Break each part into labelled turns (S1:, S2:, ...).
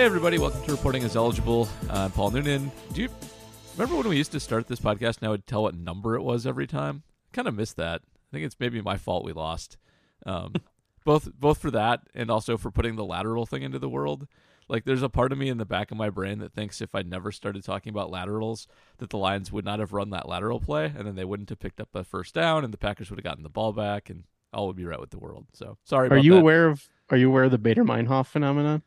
S1: Hey, everybody, welcome to Reporting as Eligible. I'm Paul Noonan. Do you remember when we used to start this podcast and I would tell what number it was every time? kind of missed that. I think it's maybe my fault we lost. Um, both both for that and also for putting the lateral thing into the world. Like, there's a part of me in the back of my brain that thinks if I never started talking about laterals, that the Lions would not have run that lateral play, and then they wouldn't have picked up a first down, and the Packers would have gotten the ball back, and all would be right with the world. So sorry.
S2: Are
S1: about
S2: you
S1: that.
S2: aware of Are you aware of the Baader-Meinhof phenomenon?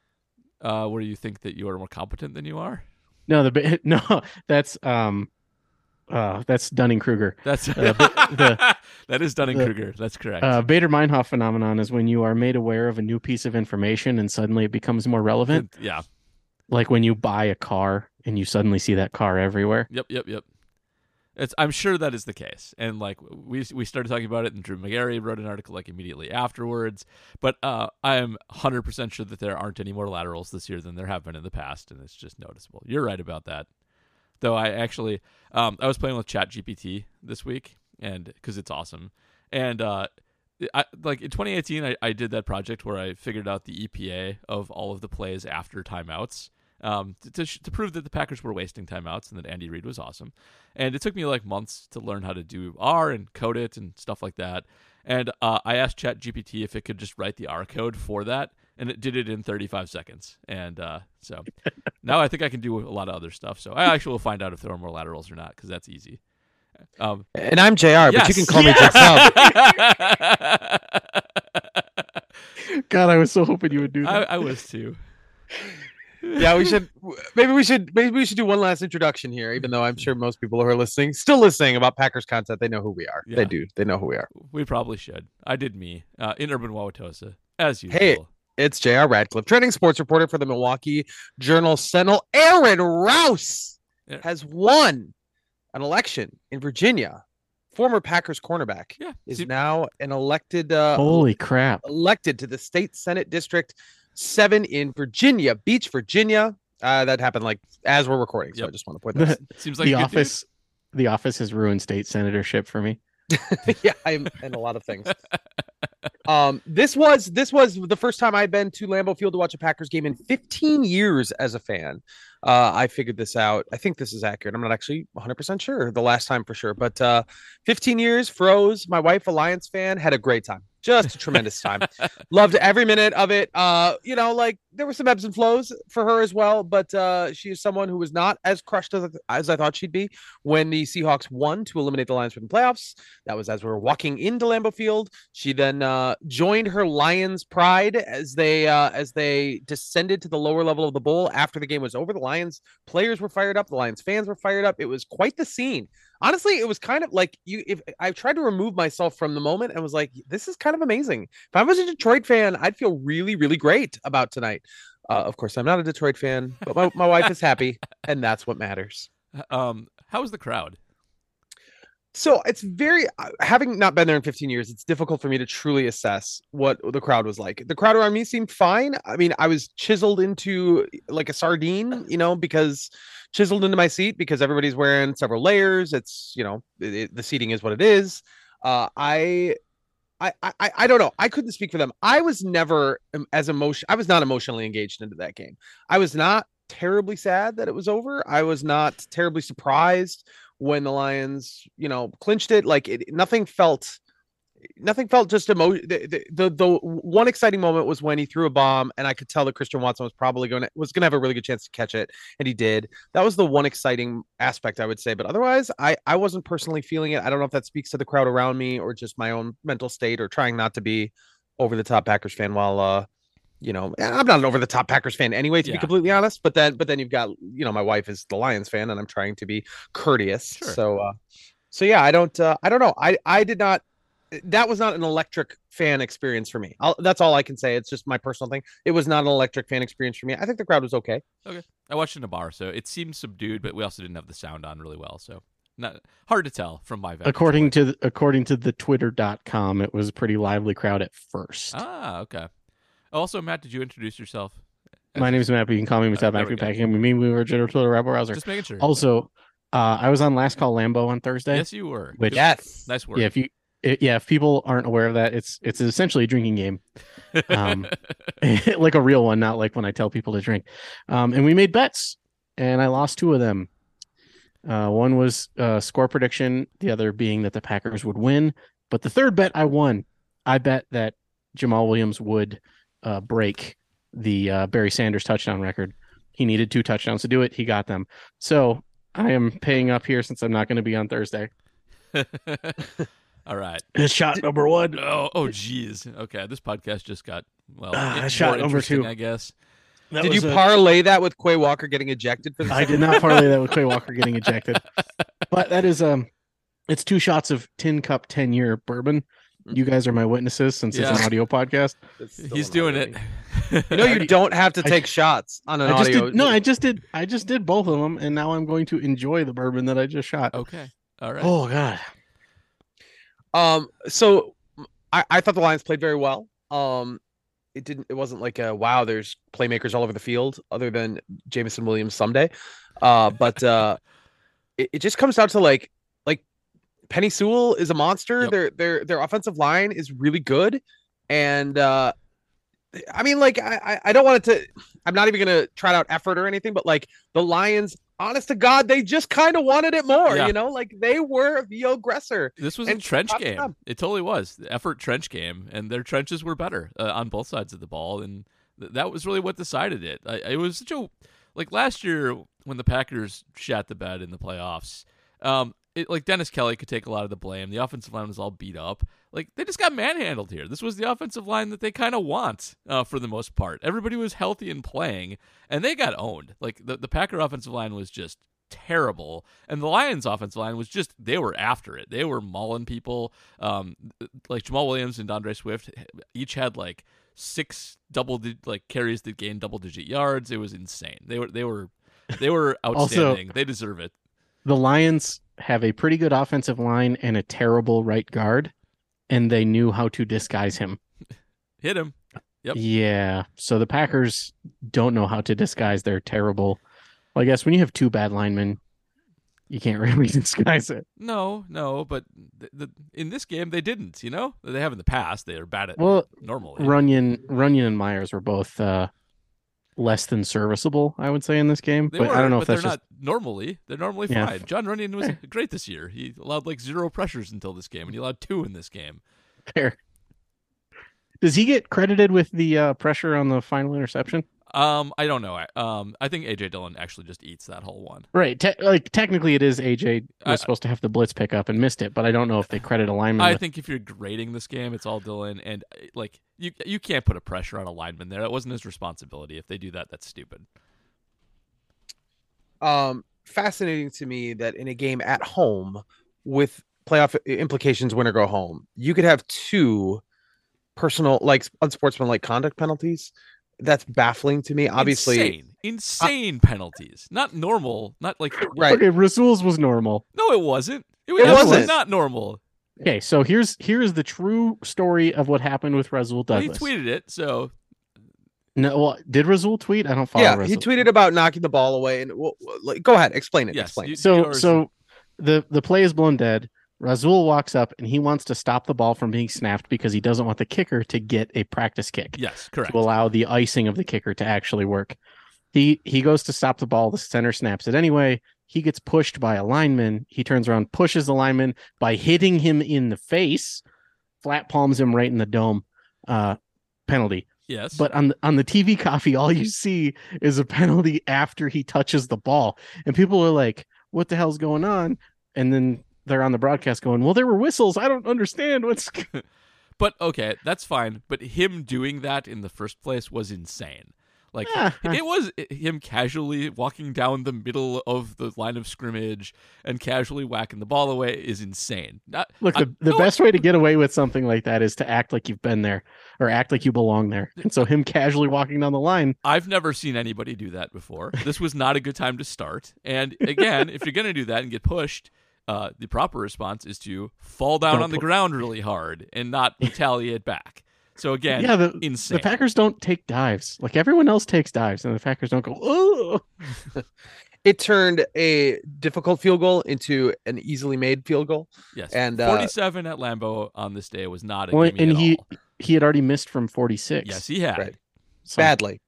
S1: Uh, where you think that you are more competent than you are?
S2: No, the no, that's um, uh, that's Dunning Kruger.
S1: That's
S2: Uh, the-
S1: that is Dunning Kruger. That's correct.
S2: Uh, Baader-Meinhof phenomenon is when you are made aware of a new piece of information and suddenly it becomes more relevant.
S1: yeah.
S2: Like when you buy a car and you suddenly see that car everywhere.
S1: Yep. Yep. Yep. It's. I'm sure that is the case, and like we we started talking about it, and Drew Magary wrote an article like immediately afterwards. But uh, I am 100 percent sure that there aren't any more laterals this year than there have been in the past, and it's just noticeable. You're right about that. Though I actually, um, I was playing with Chat GPT this week, and because it's awesome, and uh, I like in 2018, I, I did that project where I figured out the EPA of all of the plays after timeouts. Um, to, to, to prove that the Packers were wasting timeouts and that Andy Reid was awesome. And it took me like months to learn how to do R and code it and stuff like that. And uh, I asked Chat GPT if it could just write the R code for that, and it did it in 35 seconds. And uh, so now I think I can do a lot of other stuff. So I actually will find out if there are more laterals or not because that's easy. Um,
S3: And I'm JR, but you can call me
S1: Yeah.
S2: God, I was so hoping you would do
S1: I,
S2: that.
S1: I was too.
S3: yeah, we should maybe we should maybe we should do one last introduction here, even though I'm sure most people who are listening, still listening about Packers content, they know who we are.
S1: Yeah.
S3: They do. They know who we are.
S1: We probably should. I did me uh, in Urban Wauwatosa as usual.
S3: Hey. It's JR Radcliffe, trending sports reporter for the Milwaukee Journal Sentinel. Aaron Rouse has won an election in Virginia. Former Packers cornerback
S1: Yeah,
S3: is now an elected uh,
S2: Holy crap.
S3: elected to the state senate district seven in Virginia Beach, Virginia. Uh, that happened like as we're recording, so
S1: Yep.
S3: I just want to point that.
S2: The,
S1: seems like
S2: the
S1: a good dude.
S2: office the office has ruined state senatorship for me.
S3: yeah, I'm and a lot of things. Um, this was this was the first time I've been to Lambeau Field to watch a Packers game in 15 years as a fan. Uh, I figured this out. I think this is accurate. I'm not actually 100% sure the last time for sure, but uh, 15 years froze. My wife, a Lions fan, had a great time. Just a tremendous time. Loved every minute of it. Uh, you know, like there were some ebbs and flows for her as well, but uh, she is someone who was not as crushed as, as I thought she'd be when the Seahawks won to eliminate the Lions from the playoffs. That was as we were walking into Lambeau Field. She then uh, joined her Lions pride as they uh, as they descended to the lower level of the bowl after the game was over. The Lions players were fired up. The Lions fans were fired up. It was quite the scene. Honestly, it was kind of like you. If I tried to remove myself from the moment and was like, "This is kind of amazing." If I was a Detroit fan, I'd feel really, really great about tonight. Uh, of course, I'm not a Detroit fan, but my, my wife is happy, and that's what matters.
S1: Um, how was the crowd?
S3: So it's very uh, having not been there in 15 years, it's difficult for me to truly assess what the crowd was like. The crowd around me seemed fine. I mean, I was chiseled into like a sardine, you know, because chiseled into my seat because everybody's wearing several layers. It's you know it, it, the seating is what it is. Uh, I I, I I don't know. I couldn't speak for them. I was never as emotion. I was not emotionally engaged into that game. I was not terribly sad that it was over. I was not terribly surprised when the Lions, you know, clinched it. Like it, nothing felt nothing felt just emotion. The, the, the the one exciting moment was when he threw a bomb, and I could tell that Christian Watson was probably going to was going to have a really good chance to catch it, and he did. That was the one exciting aspect I would say. But otherwise, I I wasn't personally feeling it. I don't know if that speaks to the crowd around me or just my own mental state or trying not to be over the top Packers fan while uh you know, I'm not an over the top Packers fan anyway, to
S1: Yeah.
S3: be completely honest. But then, but then you've got, you know, my wife is the Lions fan, and I'm trying to be courteous.
S1: Sure.
S3: So, uh, so yeah, I don't, uh, I don't know. I, I did not. That was not an electric fan experience for me. I'll, that's all I can say. It's just my personal thing. It was not an electric fan experience for me. I think the crowd was okay.
S1: Okay, I watched in a bar, so it seemed subdued, but we also didn't have the sound on really well, so not hard to tell from my vantage
S2: According
S1: point.
S2: to the, according to the twitter.com, it was a pretty lively crowd at first.
S1: ah okay. Also, Matt, did you introduce yourself?
S2: My name is Matt. but You can call me
S1: Uh,
S2: Mr.
S1: there we
S2: Matthew
S1: go.
S2: Packing. Me, we were General Twitter Rebel Browser.
S1: Just making sure.
S2: Also, uh, I was on Last Call Lambeau on Thursday.
S1: yes, you were.
S2: Which-
S3: Yes.
S1: Nice work.
S2: Yeah, if you it, yeah, if people aren't aware of that, it's it's essentially a drinking game, um, like a real one, not like when I tell people to drink. Um, and we made bets, and I lost two of them. Uh, one was uh, score prediction, the other being that the Packers would win. But the third bet I won. I bet that Jamaal Williams would uh, break the uh, Barry Sanders touchdown record. He needed two touchdowns to do it. He got them. So I am paying up here since I'm not going to be on Thursday.
S1: All right.
S2: It's shot number one.
S1: Oh, oh, geez. Okay, this podcast just got well. It- more
S2: shot number
S1: interesting,
S2: two.
S1: I guess.
S2: That
S3: Did you
S2: a-
S3: parlay that with Quay Walker getting ejected for the
S2: I did not parlay that with Quay Walker getting ejected. But that is um it's two shots of tin cup 10 year bourbon. You guys are my witnesses since it's an audio podcast.
S1: He's doing
S3: audio
S1: it.
S3: thing. You know, you don't have to
S2: I-
S3: take shots on an
S2: I just
S3: audio.
S2: did no, I just did I just did both of them and now I'm going to enjoy the bourbon that I just shot.
S1: okay. All right.
S2: Oh god.
S3: Um, so I, I thought the Lions played very well. Um, it didn't. It wasn't like a wow. There's playmakers all over the field, other than Jameson Williams someday. Uh, but uh, it, it just comes down to like like Penei Sewell is a monster.
S1: Yep.
S3: Their their their offensive line is really good, and uh, I mean, like I I- don't want it to. I'm not even gonna try out effort or anything, but like the Lions. Honest to God, they just kind of wanted it more,
S1: Yeah.
S3: you know, like they were the aggressor.
S1: This was a trench game. It totally was. The effort trench game, and their trenches were better uh, on both sides of the ball, and th- that was really what decided it. I, it was such a like last year when the Packers shat the bed in the playoffs. Um, it, like Dennis Kelly could take a lot of the blame. The offensive line was all beat up. Like they just got manhandled here. This was the offensive line that they kind of want uh, for the most part. Everybody was healthy and playing, and they got owned. Like the the Packer offensive line was just terrible, and the Lions' offensive line was just they were after it. They were mauling people. Um, like Jamaal Williams and D'Andre Swift each had like six double di- like carries that gained double digit yards. It was insane. They were they were they were
S2: Also-
S1: outstanding. they deserve it.
S2: The Lions have a pretty good offensive line and a terrible right guard and they knew how to disguise him.
S1: Hit him. Yep.
S2: Yeah. So the Packers don't know how to disguise their terrible. Well, I guess when you have two bad linemen, you can't really disguise it.
S1: No, no, but th- the, in this game they didn't. You know they have in the past. They are bad at
S2: Well,
S1: normally.
S2: Runyan, Runyan and Myers were both uh, less than serviceable, I would say, in this game.
S1: They
S2: but
S1: were,
S2: I don't know if that's
S1: they're
S2: just
S1: not normally. They're normally
S2: Yeah.
S1: fine. Jon Runyan was great this year. He allowed like zero pressures until this game, and he allowed two in this game.
S2: fair. Does he get credited with the uh, pressure on the final interception?
S1: Um, I don't know. I, um, I think AJ Dillon actually just eats that whole one.
S2: Right. Te- like technically, it is AJ was
S1: I-
S2: supposed to have the blitz pickup and missed it, but I don't know if they credit alignment.
S1: I
S2: with-
S1: think if you're grading this game, it's all Dillon, and uh, like you, you can't put a pressure on a lineman there. That wasn't his responsibility. If they do that, that's stupid.
S3: um fascinating to me that in a game at home with playoff implications win or go home you could have two personal like unsportsmanlike conduct penalties that's baffling to me obviously
S1: insane, insane penalties, not normal, not like
S3: Right.
S2: Okay, Rasul's was normal.
S1: No, it wasn't. It,
S3: It
S1: was absolutely
S3: wasn't.
S1: not normal.
S2: Okay, so here's here's the true story of what happened with Rasul
S1: Well, he tweeted it, so
S2: No, well, did Rasul tweet? I don't follow.
S3: yeah,
S2: Rasul.
S3: he tweeted about knocking the ball away, and well, like, go ahead, explain it.
S1: yes.
S3: explain.
S1: you-
S2: So
S1: yours-
S2: so the the play is blown dead. Rasul walks up and he wants to stop the ball from being snapped because he doesn't want the kicker to get a practice kick
S1: yes, correct.
S2: to allow the icing of the kicker to actually work. He he goes to stop the ball. The center snaps it anyway. He gets pushed by a lineman. He turns around, pushes the lineman by hitting him in the face, flat palms him right in the dome. Uh, penalty.
S1: yes,
S2: But on the, on the TV coffee, all you see is a penalty after he touches the ball, and people are like, "What the hell's going on?" And then they're on the broadcast going, "Well, there were whistles. I don't understand what's."
S1: but okay, that's fine. But him doing that in the first place was insane. Like
S2: Ah,
S1: it was him casually walking down the middle of the line of scrimmage and casually whacking the ball away is insane. Not,
S2: Look,
S1: I-
S2: the, the
S1: no,
S2: best way to get away with something like that is to act like you've been there or act like you belong there. And so him casually walking down the line,
S1: I've never seen anybody do that before. This was not a good time to start. And again, if you're going to do that and get pushed, uh, the proper response is to fall down
S2: Don't
S1: on the
S2: pu-
S1: ground really hard and not retaliate back. So again,
S2: yeah, the,
S1: insane.
S2: the Packers don't take dives like everyone else takes dives, and the Packers don't go, "Oh,
S3: It turned a difficult field goal into an easily made field goal.
S1: yes,
S3: and, uh,
S1: 47 at Lambeau on this day was not a
S2: Well, and
S1: at
S2: he
S1: all.
S2: he had already missed from 46.
S1: Yes, he had.
S3: Right.
S2: So-
S3: badly.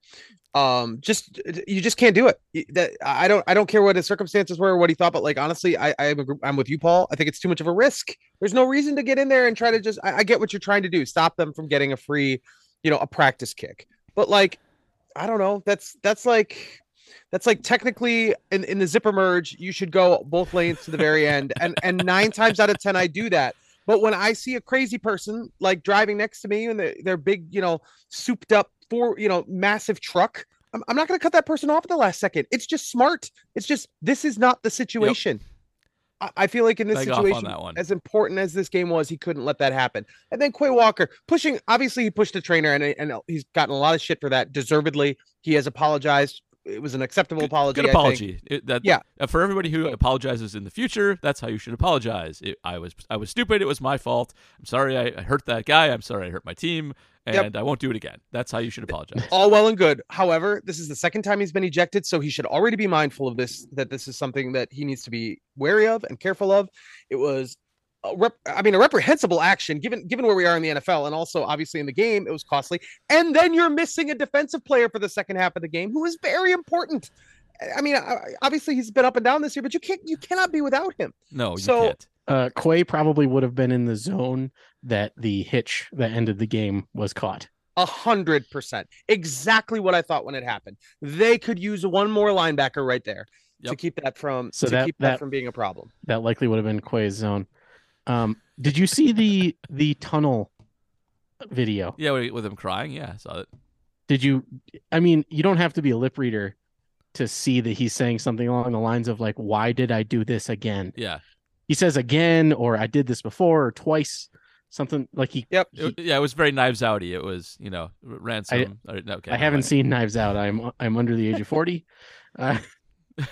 S3: Um, just you just can't do it. That I don't I don't care what his circumstances were or what he thought, but like honestly, I I'm, I'm with you, Paul. I think it's too much of a risk. There's no reason to get in there and try to just. I, I get what you're trying to do. Stop them from getting a free, you know, a practice kick. But like, I don't know. That's that's like. That's like technically in, in the zipper merge, you should go both lanes to the very end. And and nine times out of ten, I do that. But when I see a crazy person like driving next to me and their their big, you know, souped up for you know massive truck, I'm, I'm not going to cut that person off at the last second. It's just smart. It's just this is not the situation. I, I feel like in this
S1: on
S3: situation,
S1: one.
S3: as important as this game was, he couldn't let that happen. And then Quay Walker pushing. Obviously, he pushed the trainer, and and he's gotten a lot of shit for that. Deservedly, he has apologized. It was an acceptable
S1: Good-
S3: apology.
S1: Good
S3: I think.
S1: apology. It- that,
S3: Yeah.
S1: For everybody who apologizes in the future, that's how you should apologize. It, I was I was stupid. It was my fault. I'm sorry I, I hurt that guy. I'm sorry I hurt my team, and
S3: Yep.
S1: I won't do it again. That's how you should apologize.
S3: all well and good. However, this is the second time he's been ejected, so he should already be mindful of this. That this is something that he needs to be wary of and careful of. It was, a rep- I mean, a reprehensible action given given where we are in the NFL, and also obviously in the game, it was costly. And then you're missing a defensive player for the second half of the game, who is very important. I mean, obviously he's been up and down this year, but you can't you cannot be without him.
S1: No, you
S3: So-
S1: can't.
S2: Uh, Quay probably would have been in the zone that the hitch that ended the game was caught.
S3: A hundred percent, exactly what I thought when it happened. They could use one more linebacker right there to keep that from
S2: So
S3: to
S2: that-
S3: keep that,
S2: that-
S3: from being a problem.
S2: That likely would have been Quay's zone. Um, did you see the the tunnel video?
S1: Yeah, with with him crying. Yeah, I saw it.
S2: Did you? I mean, you don't have to be a lip reader to see that he's saying something along the lines of like, "Why did I do this again?"
S1: Yeah,
S2: He says again, or "I did this before," or twice. Something like he.
S3: Yep.
S2: he-
S1: yeah. It was very Knives Outy. It was you know ransom. or, okay,
S2: I haven't
S1: mind.
S2: seen Knives Out. I'm I'm under the age of forty. Uh,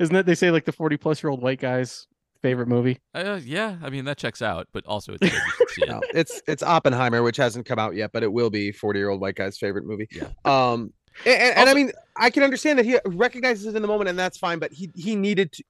S2: isn't that they say like the forty plus year old white guy's favorite movie?
S1: Uh, yeah, I mean that checks out, but also it's good you should see it.
S3: No, it's it's Oppenheimer, which hasn't come out yet, but it will be forty year old white guy's favorite movie.
S1: Yeah.
S3: Um, and, and, and I mean, I can understand that he recognizes it in the moment, and that's fine. But he he needed to.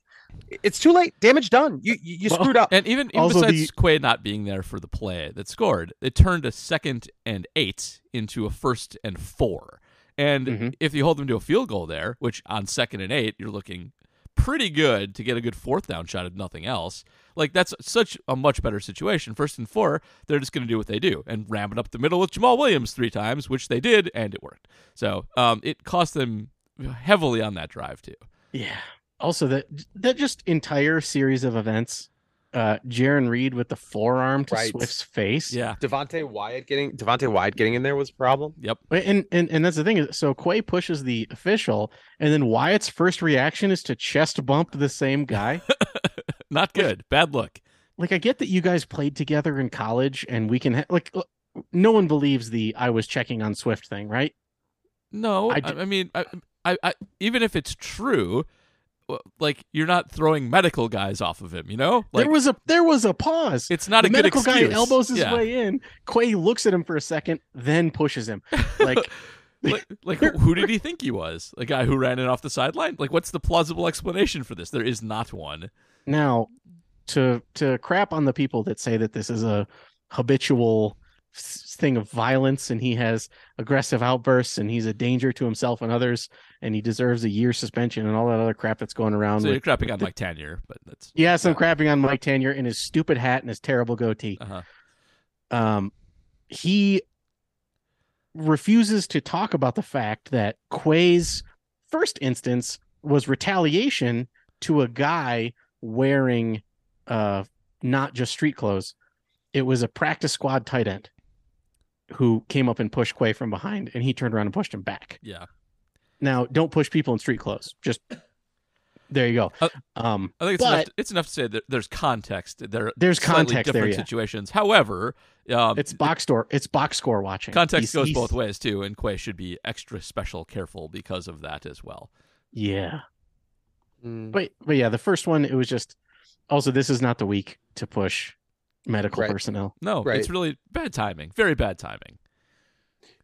S3: It's too late. Damage done. You you, you
S2: Well,
S3: screwed up.
S1: And even, even
S2: Also
S1: besides
S2: the-
S1: Quay not being there for the play that scored, it turned a second and eight into a first and four. And
S2: Mhm.
S1: if you hold them to a field goal there, which on second and eight, you're looking pretty good to get a good fourth down shot if nothing else. Like that's such a much better situation. First and four, they're just going to do what they do and ram it up the middle with Jamaal Williams three times, which they did, and it worked. So um, it cost them heavily on that drive too.
S2: Yeah. Also, that that just entire series of events, uh, Jarran Reed with the forearm to
S3: Right.
S2: Swift's face.
S1: Yeah.
S3: Devonte Wyatt getting Devonte Wyatt getting in there was a problem.
S1: Yep.
S2: And and and that's the thing is, so Quay pushes the official, and then Wyatt's first reaction is to chest bump the same guy.
S1: Not good. Bad look.
S2: like I get that you guys played together in college, and we can ha- like no one believes the I was checking on Swift thing, right?
S1: No,
S2: I
S1: I,
S2: d-
S1: I mean, I, I, I, even if it's true, w- like you're not throwing medical guys off of him. You know, like
S2: there was a there was a pause.
S1: it's not
S2: the
S1: a good
S2: medical guy elbows his
S1: Yeah.
S2: way in. Quay looks at him for a second, then pushes him. Like
S1: like, like who, did he think he was? A guy who ran in off the sideline? Like, what's the plausible explanation for this? There is not one.
S2: now, to to crap on the people that say that this is a habitual thing of violence and he has aggressive outbursts and he's a danger to himself and others and he deserves a year suspension and all that other crap that's going around.
S1: So you're crapping on
S2: the-
S1: Mike Tanier, but that's
S2: yeah, some crapping on Mike Tanier in his stupid hat and his terrible goatee.
S1: uh-huh.
S2: um, he refuses to talk about the fact that Quay's first instance was retaliation to a guy wearing uh not just street clothes. It was a practice squad tight end who came up and pushed Quay from behind and he turned around and pushed him back.
S1: yeah.
S2: Now, don't push people in street clothes. Just there you go.
S1: Uh,
S2: um
S1: I think it's
S2: But-
S1: enough. To, it's enough to say that there's context. There,
S2: There's
S1: slightly
S2: context there,
S1: different
S2: yeah.
S1: situations. However, um,
S2: it's box store it's box score watching.
S1: context
S2: He's-
S1: goes
S2: he's-
S1: both ways too, and Quay should be extra special careful because of that as well.
S2: Yeah.
S3: Mm.
S2: But but yeah, the first one it was just also this is not the week to push medical
S3: Right.
S2: personnel.
S1: No,
S3: Right.
S1: it's really bad timing. Very bad timing.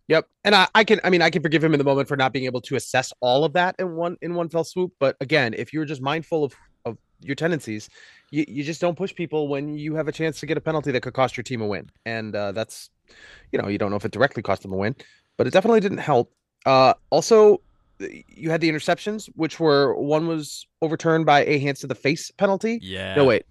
S3: Yep. And I, I can I mean I can forgive him in the moment for not being able to assess all of that in one in one fell swoop. But again, if you're just mindful of, of your tendencies, you, you just don't push people when you have a chance to get a penalty that could cost your team a win. And uh, that's you know, you don't know if it directly cost them a win, but it definitely didn't help. Uh also you had the interceptions, which were one was overturned by a hands to the face penalty.
S1: Yeah.
S3: No, wait.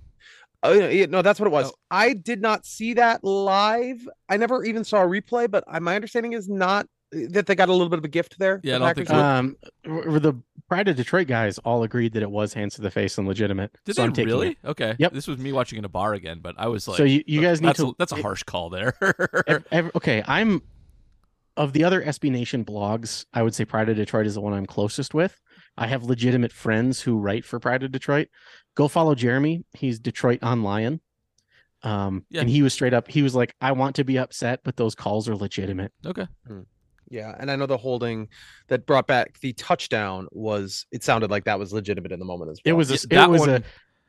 S3: Oh, yeah, yeah, no, that's what it was.
S1: Oh.
S3: I did not see that live. I never even saw a replay, but my understanding is not that they got a little bit of a gift there.
S1: Yeah,
S3: the
S1: I don't think so.
S2: Um the Pride of Detroit guys all agreed that it was hands to the face and legitimate.
S1: Did
S2: so
S1: they really?
S2: it.
S1: Okay.
S2: Yep.
S1: This was me watching in a bar again, but I was like,
S2: so you, you guys need
S1: that's
S2: to
S1: a, that's a harsh call there.
S2: ev- ev- okay, I'm of the other SB Nation blogs, I would say Pride of Detroit is the one I'm closest with. I have legitimate friends who write for Pride of Detroit. Go follow Jeremy. He's Detroit on Lion. Um,
S1: Yeah.
S2: and he was straight up. He was like, "I want to be upset, but those calls are legitimate."
S1: okay.
S3: Yeah, and I know the holding that brought back the touchdown was. It sounded like that was legitimate in the moment as well.
S2: It was a,
S1: Yeah, that
S2: it was
S1: one-
S2: a,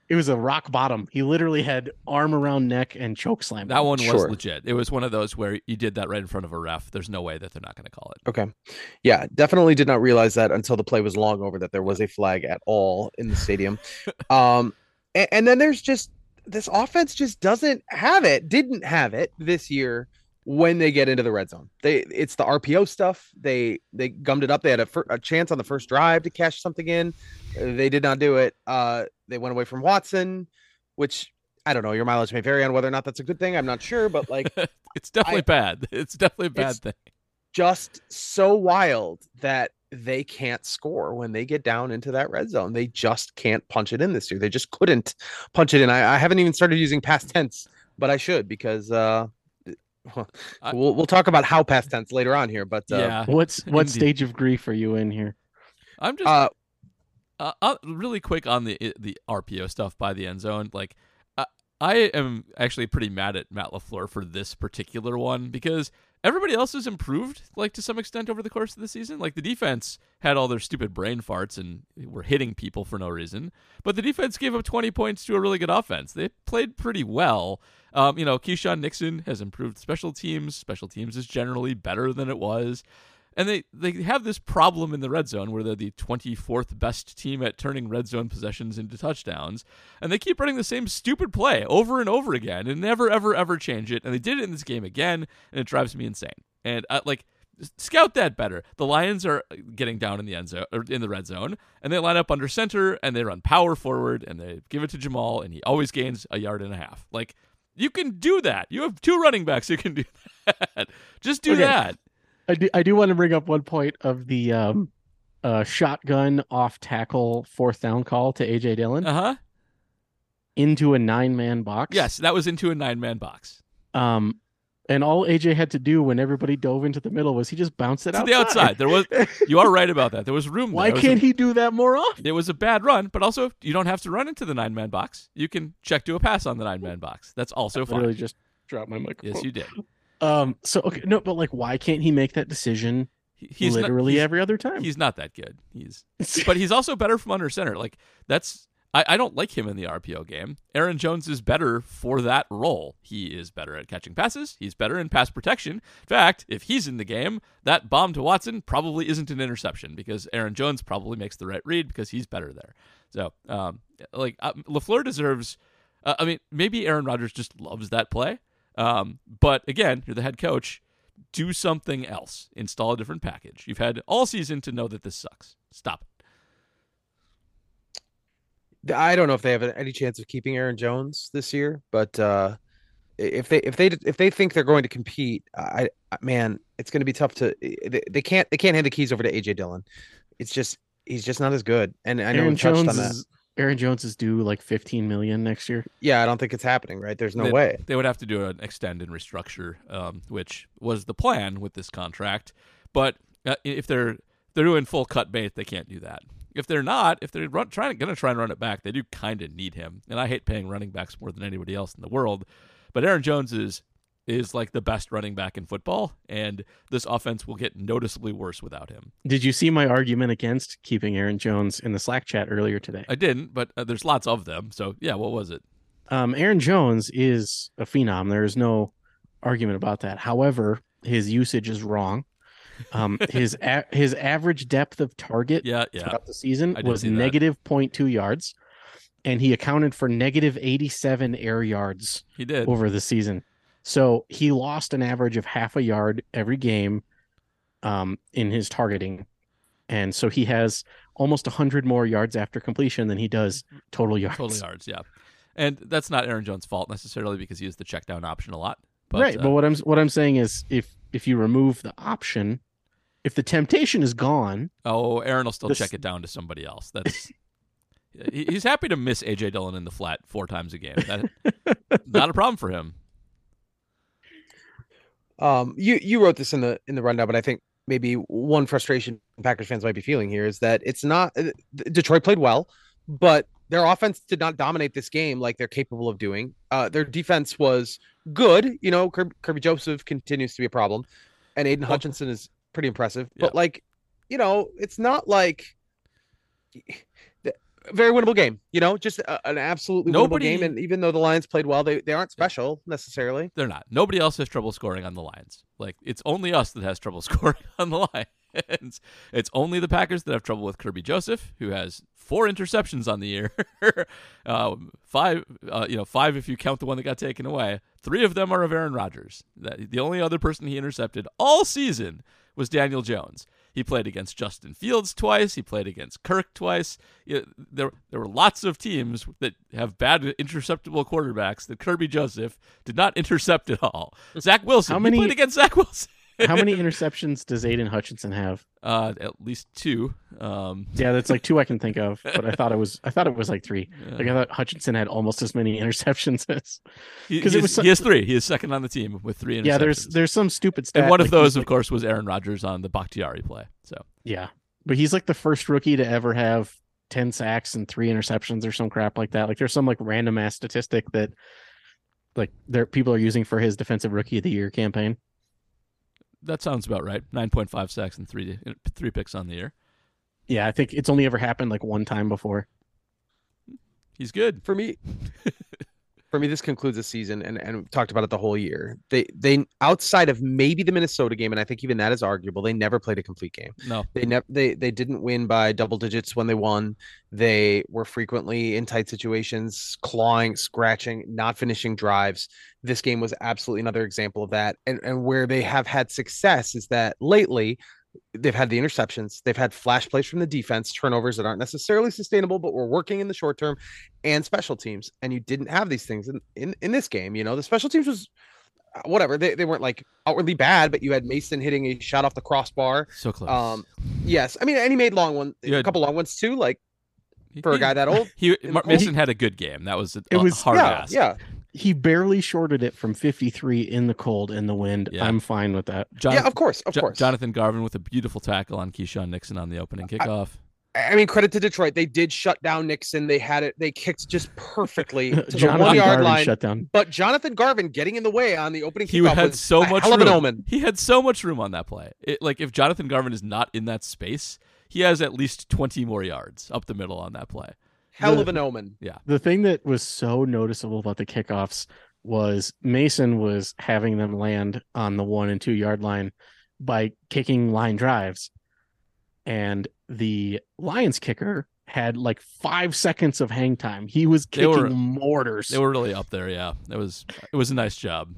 S2: it was a rock bottom. He literally had arm around neck and choke slam.
S1: That one was
S3: Sure.
S1: legit. It was one of those where you did that right in front of a ref. There's no way that they're not going to call it.
S3: Okay. Yeah, definitely did not realize that until the play was long over that there was a flag at all in the stadium. um and, and then there's just this offense just doesn't have it, didn't have it this year when they get into the red zone. They it's the RPO stuff. They they gummed it up. They had a, fir- a chance on the first drive to cash something in. They did not do it. Uh they went away from Watson, which I don't know. Your mileage may vary on whether or not that's a good thing. I'm not sure, but like
S1: It's definitely
S3: I-
S1: bad. It's definitely a bad thing.
S3: just so wild that they can't score when they get down into that red zone. They just can't punch it in this year. They just couldn't punch it in. I, I haven't even started using past tense, but I should because uh, well,
S1: I-
S3: we'll we'll talk about how past tense later on here. But uh,
S1: yeah.
S2: What's what
S1: Indeed.
S2: stage of grief are you in here?
S1: I'm just
S3: uh,
S1: uh, uh, really quick on the the RPO stuff by the end zone. Like, I, I am actually pretty mad at Matt LaFleur for this particular one because everybody else has improved, like to some extent over the course of the season. Like the defense had all their stupid brain farts and were hitting people for no reason, but the defense gave up 20 points to a really good offense. They played pretty well. Um, you know, Keisean Nixon has improved special teams. Special teams is generally better than it was. And they, they have this problem in the red zone where they're the 24th best team at turning red zone possessions into touchdowns. And they keep running the same stupid play over and over again and never, ever, ever change it. And they did it in this game again, and it drives me insane. And uh, like, scout that better. The Lions are getting down in the end zone or in the red zone, and they line up under center and they run power forward and they give it to Jamaal, and he always gains a yard and a half. Like, you can do that. You have two running backs who can do that. Just do
S2: Okay.
S1: that.
S2: I do, I do want to bring up one point of the um, uh, shotgun off tackle fourth down call to AJ Dillon
S1: Uh huh.
S2: into a nine man box.
S1: Yes, that was into a nine man box.
S2: Um, and all AJ had to do when everybody dove into the middle was he just bounced it out.
S1: To
S2: outside.
S1: the outside. There was you are right about that. There was room
S2: Why
S1: there. It was
S2: can't
S1: a-
S2: he do that more often?
S1: It was a bad run, but also you don't have to run into the nine man box. You can check to a pass on the nine man box. That's also fine.
S2: Literally just drop my microphone.
S1: Yes, you did.
S2: Um. So okay, no, but like, why can't he make that decision
S1: he- he's
S2: literally
S1: not, he's,
S2: every other time.
S1: he's not that good. He's but he's also better from under center. Like that's I, I don't like him in the RPO game. Aaron Jones is better for that role. He is better at catching passes. He's better in pass protection. In fact, if he's in the game, that bomb to Watson probably isn't an interception because Aaron Jones probably makes the right read because he's better there. So, um, like uh, LaFleur deserves. Uh, I mean, maybe Aaron Rodgers just loves that play. Um, but again, you're the head coach. Do something else. Install a different package. You've had all season to know that this sucks. Stop it.
S3: I don't know if they have any chance of keeping Aaron Jones this year, but uh, if they if they if they think they're going to compete, I, I man, it's going to be tough to. They, they can't they can't hand the keys over to AJ Dillon. It's just he's just not as good. And I know
S2: Aaron
S3: we touched
S2: Jones
S3: on that.
S2: is Aaron Jones is due like 15 million next year.
S3: Yeah, I don't think it's happening. Right? There's no
S1: they,
S3: way.
S1: They would have to do an extend and restructure, um, which was the plan with this contract. But uh, if they're they're doing full cut bait, they can't do that. If they're not, if they're run, trying going to try and run it back, they do kind of need him. And I hate paying running backs more than anybody else in the world, but Aaron Jones is is like the best running back in football, and this offense will get noticeably worse without him.
S2: Did you see my argument against keeping Aaron Jones in the Slack chat earlier today?
S1: I didn't, but uh, there's lots of them. So yeah, what was it?
S2: Um, Aaron Jones is a phenom. There is no argument about that. However, his usage is wrong. Um, his a- his average depth of target
S1: Yeah, yeah.
S2: throughout the season was negative 0.2 yards, and he accounted for negative 87 air yards
S1: He did.
S2: over the season. So he lost an average of half a yard every game um, in his targeting. And so he has almost 100 more yards after completion than he does total yards.
S1: Total yards, yeah. And that's not Aaron Jones' fault necessarily because he used the check down option a lot. But,
S2: right,
S1: uh,
S2: but what I'm what I'm saying is if if you remove the option, if the temptation is gone,
S1: oh, Aaron will still
S2: This-
S1: check it down to somebody else. That's he's happy to miss AJ Dillon in the flat four times a game. That, not a problem for him.
S3: Um, you you wrote this in the in the rundown, but I think maybe one frustration Packers fans might be feeling here is that it's not uh, Detroit played well, but their offense did not dominate this game like they're capable of doing. Uh, their defense was good. You know, Kerby, Joseph continues to be a problem, and Aidan
S1: Well-
S3: Hutchinson is pretty impressive.
S1: Yeah.
S3: But like, you know, it's not like very winnable game. You know, just a, an absolutely
S1: Nobody-
S3: winnable game. And even though the Lions played well, they they aren't special necessarily.
S1: They're not. Nobody else has trouble scoring on the Lions. Like it's only us that has trouble scoring on the Lions. It's only the Packers that have trouble with Kerby Joseph, who has four interceptions on the year. um, five, uh, you know, five if you count the one that got taken away. Three of them are of Aaron Rodgers. That, the only other person he intercepted all season was Daniel Jones. He played against Justin Fields twice. He played against Kirk twice. Yeah, there, there were lots of teams that have bad interceptable quarterbacks that Kerby Joseph did not intercept at all. Zach Wilson.
S2: How
S1: he
S2: many-
S1: played against Zach Wilson.
S2: How many interceptions does Aidan Hutchinson have?
S1: Uh, at least two. Um,
S2: Yeah, that's like two I can think of, but I thought it was I thought it was like three.
S1: yeah.
S2: Like I thought Hutchinson had almost as many interceptions as because
S1: he
S2: it
S1: has,
S2: was
S1: he has three. He is second on the team with three interceptions.
S2: yeah. There's there's some stupid stat.
S1: and one of
S2: like,
S1: those, of
S2: like-
S1: course, was Aaron Rodgers on the Bakhtiari play. So
S2: Yeah, but he's like the first rookie to ever have ten sacks and three interceptions or some crap like that. Like there's some like random ass statistic that like there people are using for his defensive rookie of the year campaign.
S1: That sounds about right. Nine point five sacks and three three picks on the year.
S2: Yeah, I think it's only ever happened like one time before.
S1: He's good.
S3: for me for me this concludes the season and and we've talked about it the whole year. They they outside of maybe the minnesota game and i think even that is arguable they never played a complete game.
S1: No,
S3: they never they they didn't win by double digits when they won. They were frequently in tight situations clawing scratching not finishing drives. This game was absolutely another example of that. And and where they have had success is that lately they've had the interceptions they've had flash plays from the defense turnovers that aren't necessarily sustainable but were working in the short term and special teams and you didn't have these things in in, in this game you know the special teams was uh, whatever they, they weren't like outwardly bad but you had mason hitting a shot off the crossbar
S1: so close.
S3: um yes i mean and he made long one
S1: You
S3: a couple long ones too like
S1: He-
S3: for a guy that old
S1: he
S3: in
S1: Mark. Mason had a good game. That was a,
S2: It
S1: a
S2: was-
S1: hard
S3: yeah
S1: ask.
S3: yeah
S2: He barely shorted it from 53 in the cold in the wind.
S1: Yeah.
S2: I'm fine with that.
S1: Jonathan,
S3: yeah of course of
S1: Jo-
S3: course
S1: Jonathan Garvin with a beautiful tackle on Keisean Nixon on the opening kickoff.
S3: I mean, credit to Detroit. They did shut down Nixon. They had it. They kicked just perfectly to the one yard
S2: Garvin
S3: line.
S2: shut down.
S3: But Jonathan Garvin getting in the way on the opening
S1: He
S3: kickoff
S1: had
S3: was
S1: so
S3: a
S1: much
S3: hell of
S1: room.
S3: an omen.
S1: He had so much room on that play. It, like if Jonathan Garvin is not in that space, he has at least 20 more yards up the middle on that play.
S3: Hell
S2: The-
S3: of an omen. Yeah.
S2: The thing that was so noticeable about the kickoffs was Mason was having them land on the one and two yard line by kicking line drives. And the Lions kicker had like five seconds of hang time. He was
S1: They
S2: kicking
S1: were-
S2: mortars.
S1: They were really up there, yeah. It was it was a nice job.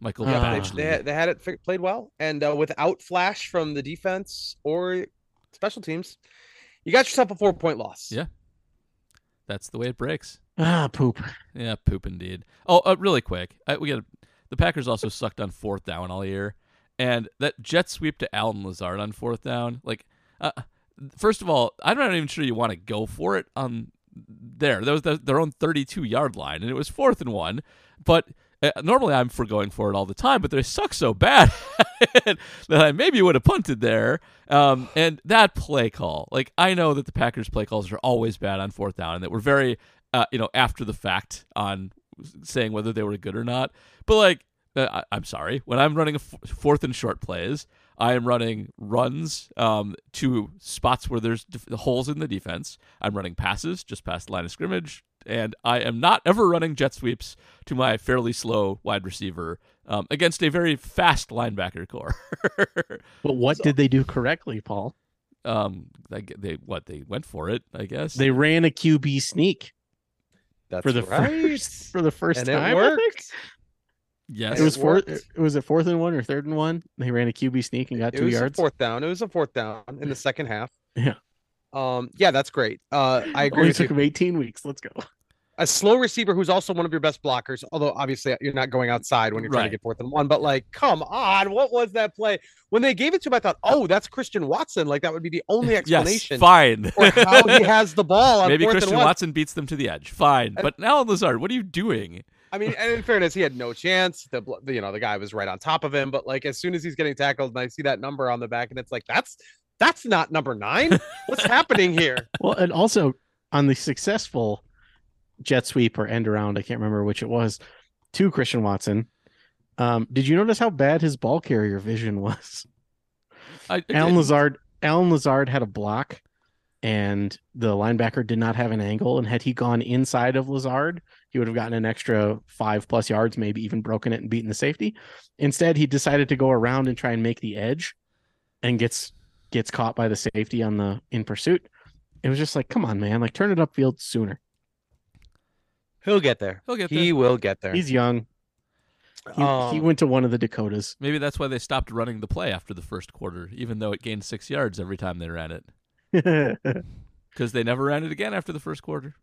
S1: Michael
S2: Yeah,
S3: They,
S1: Badgley.
S3: they, had- they had it fi- played well, and uh, without flash from the defense or special teams, you got yourself a four point loss.
S1: Yeah. That's the way it breaks.
S2: ah, poop.
S1: Yeah, poop indeed. Oh, uh, really quick, I, we got the Packers also sucked on fourth down all year, and that jet sweep to Allen Lazard on fourth down. Like, uh, first of all, I'm not even sure you want to go for it on there. That was the, their own 32 yard line, and it was fourth and one. But uh, normally I'm for going for it all the time, but they suck so bad that I maybe would have punted there. Um, and that play call, like I know that the Packers play calls are always bad on fourth down, and that we're very, uh, you know, after the fact on saying whether they were good or not. But like, uh, I, I'm sorry, when I'm running a f- fourth and short plays, I am running runs um, to spots where there's def- holes in the defense. I'm running passes just past the line of scrimmage, and I am not ever running jet sweeps to my fairly slow wide receiver um, against a very fast linebacker core.
S2: But what
S3: So-
S2: did they do correctly, Paul?
S1: um, they, they what they went for it, I guess.
S2: They ran a QB sneak
S3: That's
S2: for the
S3: right.
S2: first for the first
S3: and
S2: time.
S3: it
S2: I
S3: worked.
S2: think.
S1: yes,
S2: It was
S3: It
S2: fourth. It was a fourth and one or third and one. They ran a QB sneak and got
S3: It
S2: two
S3: was
S2: yards.
S3: a fourth down. It was a fourth down in the second half.
S2: Yeah.
S3: Um. Yeah, that's great. Uh, I agree
S2: Only
S3: with you.
S2: took him 18 weeks. Let's go.
S3: A slow receiver who's also one of your best blockers. Although obviously you're not going outside when you're trying
S1: Right.
S3: to get fourth and one. But like, come on, what was that play? When they gave it to him, I thought, oh, that's Christian Watson. Like that would be the only
S1: yes,
S3: explanation
S1: fine.
S3: for how he has the ball on
S1: Maybe
S3: fourth
S1: Christian
S3: and one.
S1: Watson beats them to the edge. Fine,
S3: And-
S1: but now Lazard, what are you doing?
S3: I mean, and in fairness, he had no chance. The bl- you know the guy was right on top of him. But like as soon as he's getting tackled, and I see that number on the back, and it's like that's that's not number nine. What's happening here?
S2: Well, and also on the successful jet sweep or end around, I can't remember which it was, to Christian Watson. Um, did you notice how bad his ball carrier vision was?
S1: I, Allen
S2: Lazard, Allen Lazard had a block, and the linebacker did not have an angle. And had he gone inside of Lazard, he would have gotten an extra five plus yards, maybe even broken it and beaten the safety. Instead, he decided to go around and try and make the edge, and gets gets caught by the safety on the in pursuit. It was just like, come on, man, like turn it upfield sooner.
S3: He'll get there.
S1: He'll get there.
S3: He
S1: there.
S3: will get there.
S2: He's young. He, he
S3: Um,
S2: went to one of the Dakotas.
S1: Maybe that's why they stopped running the play after the first quarter, even though it gained six yards every time they ran it. Because they never ran it again after the first quarter.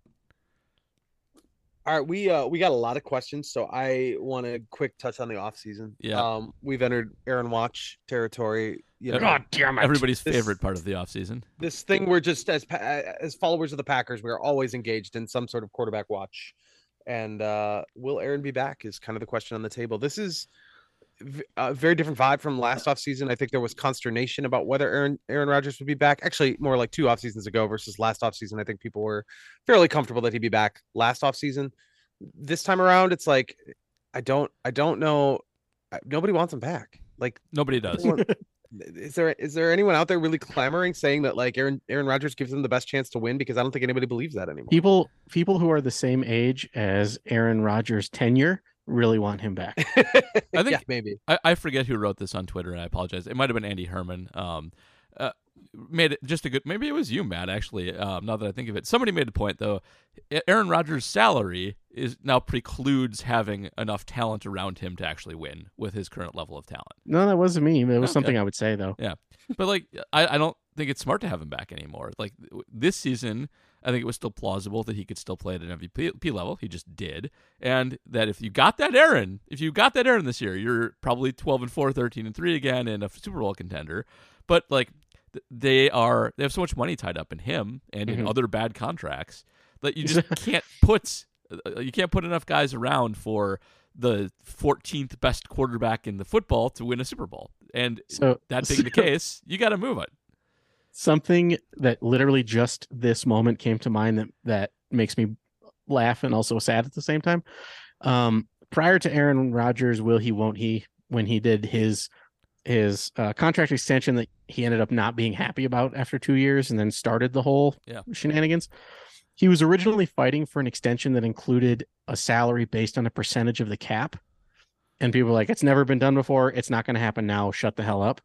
S3: All right, we uh we got a lot of questions, so I want to quick touch on the off season.
S1: Yeah.
S3: Um, we've entered Aaron Watch territory. You know,
S1: God
S2: damn it!
S1: Everybody's
S3: This-
S1: favorite part of the offseason.
S3: this thing we're just as as followers of the Packers, we're always engaged in some sort of quarterback watch. And uh will Aaron be back? Is kind of the question on the table. This is a very different vibe from last offseason. I think there was consternation about whether Aaron Aaron Rodgers would be back. Actually, more like two off seasons ago versus last offseason. I think people were fairly comfortable that he'd be back last offseason. This time around, it's like I don't I don't know. Nobody wants him back. Like
S1: Nobody does.
S3: Everyone- is there is there anyone out there really clamoring saying that like Aaron Aaron Rodgers gives them the best chance to win? Because I don't think anybody believes that anymore.
S2: People people who are the same age as Aaron Rodgers' tenure really want him back.
S3: I
S1: think-
S3: yeah, maybe.
S1: I, I forget who wrote this on Twitter, and I apologize. It might have been Andy Herman. Um, uh, made it just a good. Maybe it was you, Matt. Actually, um, now that I think of it, somebody made the point though. Aaron Rodgers' salary is now precludes having enough talent around him to actually win with his current level of talent.
S2: No, that wasn't me. It was
S1: Okay.
S2: something I would say though.
S1: Yeah, but like, I, I don't think it's smart to have him back anymore. Like this season, I think it was still plausible that he could still play at an MVP level. He just did, and that if you got that Aaron, if you got that Aaron this year, you're probably 12 and 4, 13 and 3 again, and a Super Bowl contender. But like, they are they have so much money tied up in him and in
S2: Mhm.
S1: other bad contracts that you just can't put uh, you can't put enough guys around for the 14th best quarterback in the football to win a Super Bowl. And
S2: So
S1: that being the case, you got to move it.
S2: something that literally just this moment came to mind that that makes me laugh and also sad at the same time. Um, prior to Aaron Rodgers, will he, won't he, when he did his his uh, contract extension that he ended up not being happy about after two years, and then started the whole
S1: Yeah.
S2: shenanigans. He was originally fighting for an extension that included a salary based on a percentage of the cap, and people were like, "It's never been done before. It's not going to happen now. Shut the hell up."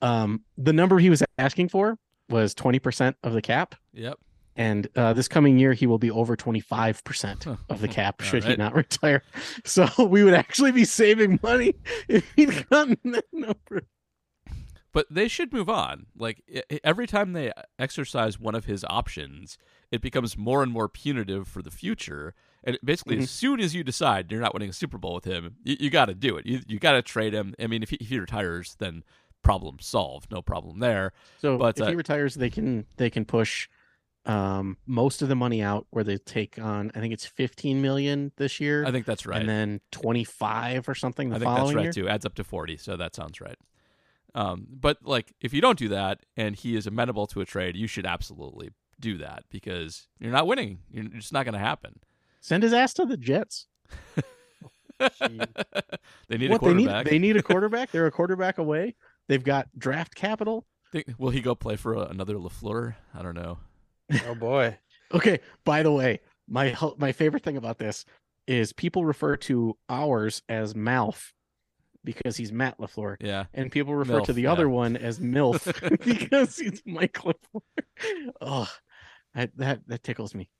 S2: Um, the number he was asking for was twenty percent of the cap,
S1: Yep.
S2: And uh, this coming year he will be over 25% of the cap should he not retire so we would actually be saving money if he'd gotten that number
S1: But they should move on. Like every time they exercise one of his options, it becomes more and more punitive for the future. And basically, as soon as you decide you're not winning a Super Bowl with him, you, you got to do it. You, you got to trade him. I mean, if he, if he retires, then problem solved. No problem there.
S2: so
S1: But,
S2: if
S1: uh,
S2: he retires they can they can push um most of the money out where they take on i think it's 15 million this year
S1: I think that's right.
S2: and then 25 or something the
S1: I think that's right
S2: year
S1: too. Adds up to forty, so that sounds right. Um, but like, if you don't do that and he is amenable to a trade, you should absolutely do that because you're not winning. You're it's just not going to happen.
S2: send his ass to the jets
S1: they need
S2: what
S1: a
S2: they need
S1: quarterback.
S2: they need a quarterback they're a quarterback away they've got draft capital
S1: Think- will he go play for a, another LaFleur? I don't know.
S3: Oh boy.
S2: Okay. By the way, my my favorite thing about this is people refer to ours as Malf because he's Matt LaFleur,
S1: Yeah,
S2: and people refer to the
S1: yeah.
S2: other one as Milf because he's Mike LaFleur. Oh, that that that tickles me.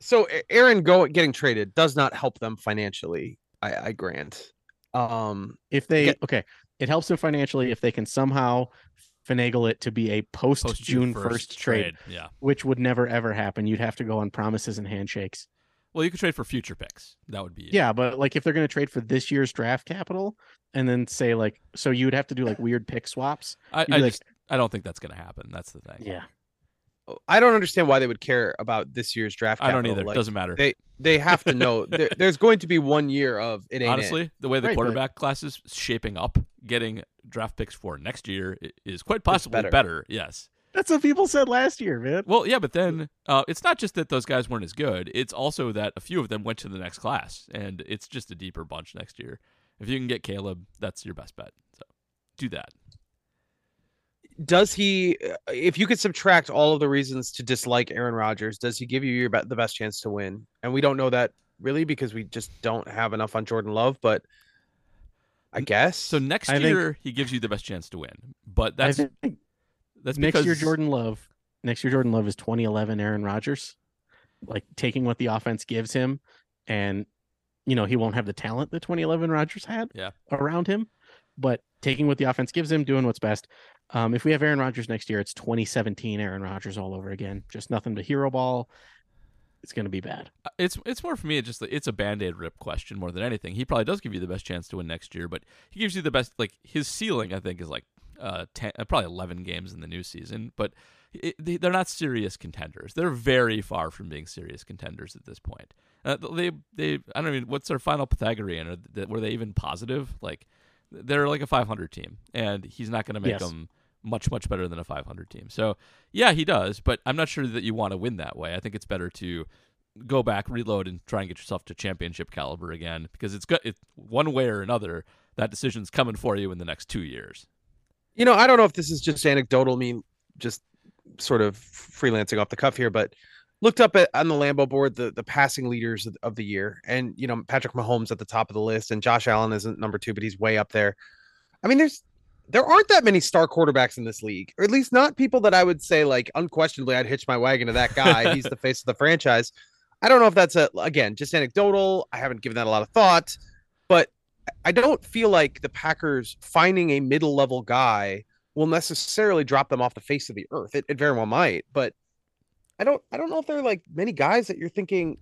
S3: So Aaron go getting traded does not help them financially. I, I grant. Um,
S2: If they
S3: Okay.
S2: okay, it helps them financially if they can somehow finagle it to be a post June first trade,
S1: Yeah.
S2: which would never ever happen. You'd have to go on promises and handshakes.
S1: Well, you could trade for future picks. That would be
S2: Yeah, but like if they're going to trade for this year's draft capital and then say like so you would have to do like weird pick swaps.
S1: I, I
S2: like-
S1: just I don't think that's going to happen. That's the thing.
S2: Yeah.
S3: I don't understand why they would care about this year's draft.
S1: I don't
S3: capital.
S1: either.
S3: Like,
S1: Doesn't matter.
S3: They they have to know there, there's going to be one year of it ain't it.
S1: Honestly, the way the
S2: Right, but-
S1: quarterback class is shaping up, getting draft picks for next year is quite possibly
S3: better.
S1: Yes.
S2: That's what people said last year, man.
S1: Well, yeah, but then uh, it's not just that those guys weren't as good. It's also that a few of them went to the next class, and it's just a deeper bunch next year. If you can get Caleb, that's your best bet. So do that.
S3: Does he? uh, If you could subtract all of the reasons to dislike Aaron Rodgers, does he give you your be- the best chance to win? And we don't know that really because we just don't have enough on Jordan Love. But I guess
S1: So next
S2: I think-
S1: year he gives you the best chance to win, but that's
S2: I think
S1: that's
S2: next
S1: because
S2: year Jordan Love, next year Jordan Love is 2011 Aaron Rodgers. Like taking what the offense gives him and you know, he won't have the talent that 2011 Rodgers had
S1: Yeah.
S2: around him, but taking what the offense gives him, doing what's best. Um, if we have Aaron Rodgers next year, it's 2017 Aaron Rodgers all over again. Just nothing but hero ball. It's going to be bad.
S1: Uh, it's it's more for me. It's just it's a band aid rip question more than anything. He probably does give you the best chance to win next year, but he gives you the best. Like his ceiling, I think, is like uh, 10, uh, probably eleven games in the new season. But it, they, they're not serious contenders. They're very far from being serious contenders at this point. Uh, they they I don't even what's their final Pythagorean? Or th- were they even positive? Like they're like a 500 team, and he's not going to make
S2: Yes.
S1: them much much better than a 500 team. So yeah, he does, but I'm not sure that you want to win that way. I think it's better to go back, reload, and try and get yourself to championship caliber again because it's got it one way or another. That decision's coming for you in the next two years.
S3: you know, I don't know if this is just anecdotal, me just sort of freelancing off the cuff here, but looked up at on the Lambeau board the the passing leaders of, of the year, and you know Patrick Mahomes at the top of the list, and Josh Allen isn't number two, but he's way up there. I mean, there's there aren't that many star quarterbacks in this league, or at least not people that I would say like unquestionably I'd hitch my wagon to that guy. he's the face of the franchise. I don't know if that's a again just anecdotal. I haven't given that a lot of thought, but I don't feel like the Packers finding a middle level guy will necessarily drop them off the face of the earth. It, it very well might, but I don't I don't know if there are like many guys that you're thinking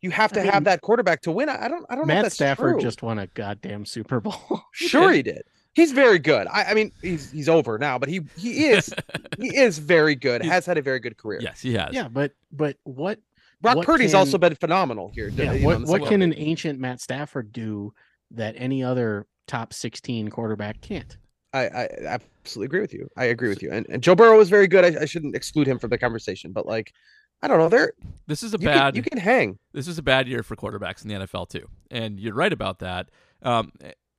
S3: you have to
S2: I mean,
S3: have that quarterback to win. I don't I don't know if
S2: Matt
S3: that's
S2: Stafford
S3: true.
S2: just won a goddamn Super Bowl.
S3: sure he did. He's very good. I, I mean he's he's over now, but he he is he is very good.
S1: He's-
S3: Has had a very good career.
S1: Yes, he has.
S2: yeah, but but what
S3: Brock
S2: what
S3: Purdy's
S2: can-
S3: also been phenomenal here.
S2: yeah,
S3: you know,
S2: what
S3: in
S2: what can
S3: half.
S2: an ancient Matt Stafford do that any other top 16 quarterback can't?
S3: I, I absolutely agree with you. I agree with you. And, and Joe Burrow was very good. I, I shouldn't exclude him from the conversation, but like, I don't know. There,
S1: This is a
S3: you
S1: bad
S3: can, you can hang.
S1: this is a bad year for quarterbacks in the NFL too, and you're right about that. Um,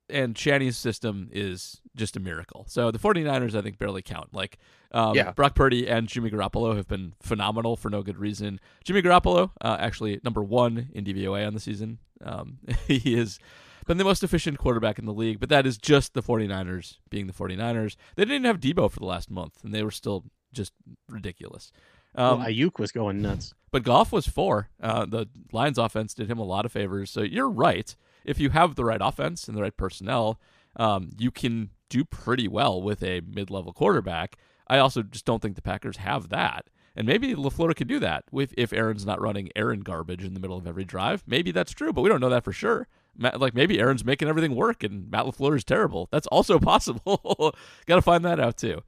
S1: and Shanny's system is just a miracle. So the 49ers, I think, barely count. Like, um,
S3: Yeah.
S1: Brock Purdy and Jimmy Garoppolo have been phenomenal for no good reason. Jimmy Garoppolo, uh, actually number one in DVOA on the season. Um, he has been the most efficient quarterback in the league, but that is just the 49ers being the 49ers. They didn't have Deebo for the last month, and they were still just ridiculous. Um,
S2: well, Aiyuk was going nuts.
S1: but Goff was four. Uh, the Lions offense did him a lot of favors. So you're right. If you have the right offense and the right personnel, um, you can do pretty well with a mid-level quarterback. I also just don't think the Packers have that. And maybe LaFleur could do that if, if Aaron's not running Aaron garbage in the middle of every drive. Maybe that's true, but we don't know that for sure. Matt, like maybe Aaron's making everything work and Matt LaFleur is terrible. That's also possible. Got to find that out too.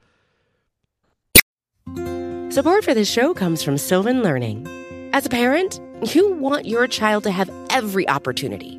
S4: Support for this show comes from Sylvan Learning. As a parent, you want your child to have every opportunity,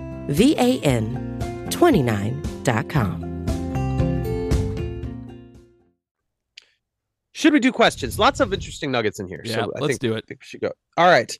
S4: V A N 29.com.
S3: Should we do questions? Lots of interesting nuggets in here.
S1: Yeah,
S3: so I
S1: let's
S3: think,
S1: do
S3: I
S1: it.
S3: think we should go. All right.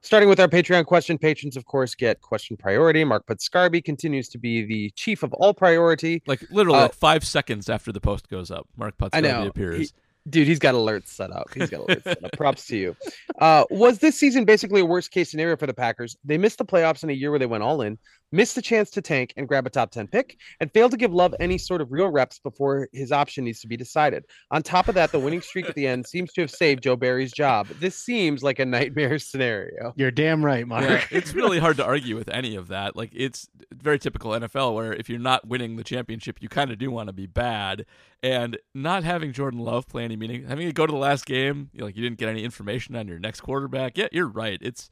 S3: Starting with our Patreon question, patrons, of course, get question priority. Mark Putscarby continues to be the chief of all priority.
S1: Like literally
S3: Uh,
S1: like five seconds after the post goes up, Mark
S3: I know.
S1: Putscarby appears.
S3: Dude, he's got alerts set up. He's got alerts set up. Props to you. Uh, was this season basically a worst case scenario for the Packers? They missed the playoffs in a year where they went all in, missed the chance to tank and grab a top 10 pick, and failed to give Love any sort of real reps before his option needs to be decided. On top of that, the winning streak at the end seems to have saved Joe Barry's job. This seems like a nightmare scenario.
S2: You're damn right, Mark.
S1: Yeah, it's really hard to argue with any of that. Like it's very typical NFL where if you're not winning the championship, you kind of do want to be bad. And not having Jordan Love play any meaning, having to go to the last game, you like you didn't get any information on your next quarterback. Yeah, you're right. It's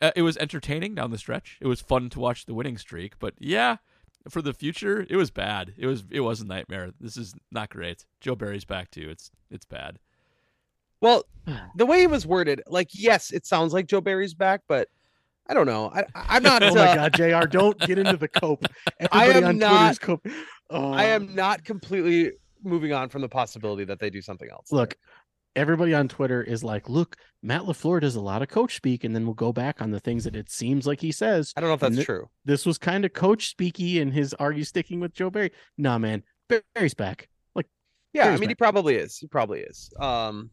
S1: uh, it was entertaining down the stretch. It was fun to watch the winning streak, but yeah, for the future, it was bad. It was it was a nightmare. This is not great. Joe Barry's back too. It's it's bad.
S3: Well, the way it was worded, like, yes, it sounds like Joe Barry's back, but I don't know. I, I'm not.
S2: oh my
S3: uh,
S2: God, Jr. Don't get into the cope.
S3: I am
S2: on
S3: not-
S2: Twitter's cope. Oh,
S3: I am not completely moving on from the possibility that they do something else.
S2: Look, everybody on Twitter is like, "Look, Matt LaFleur does a lot of coach speak, and then we'll go back on the things that it seems like he says."
S3: I don't know if that's
S2: N-
S3: true.
S2: This was kind of coach speaky, and his are you sticking with Joe Barry? Nah, man, Barry's back. Like,
S3: Yeah, I
S2: Barry's
S3: mean, he probably is. He probably is. Um,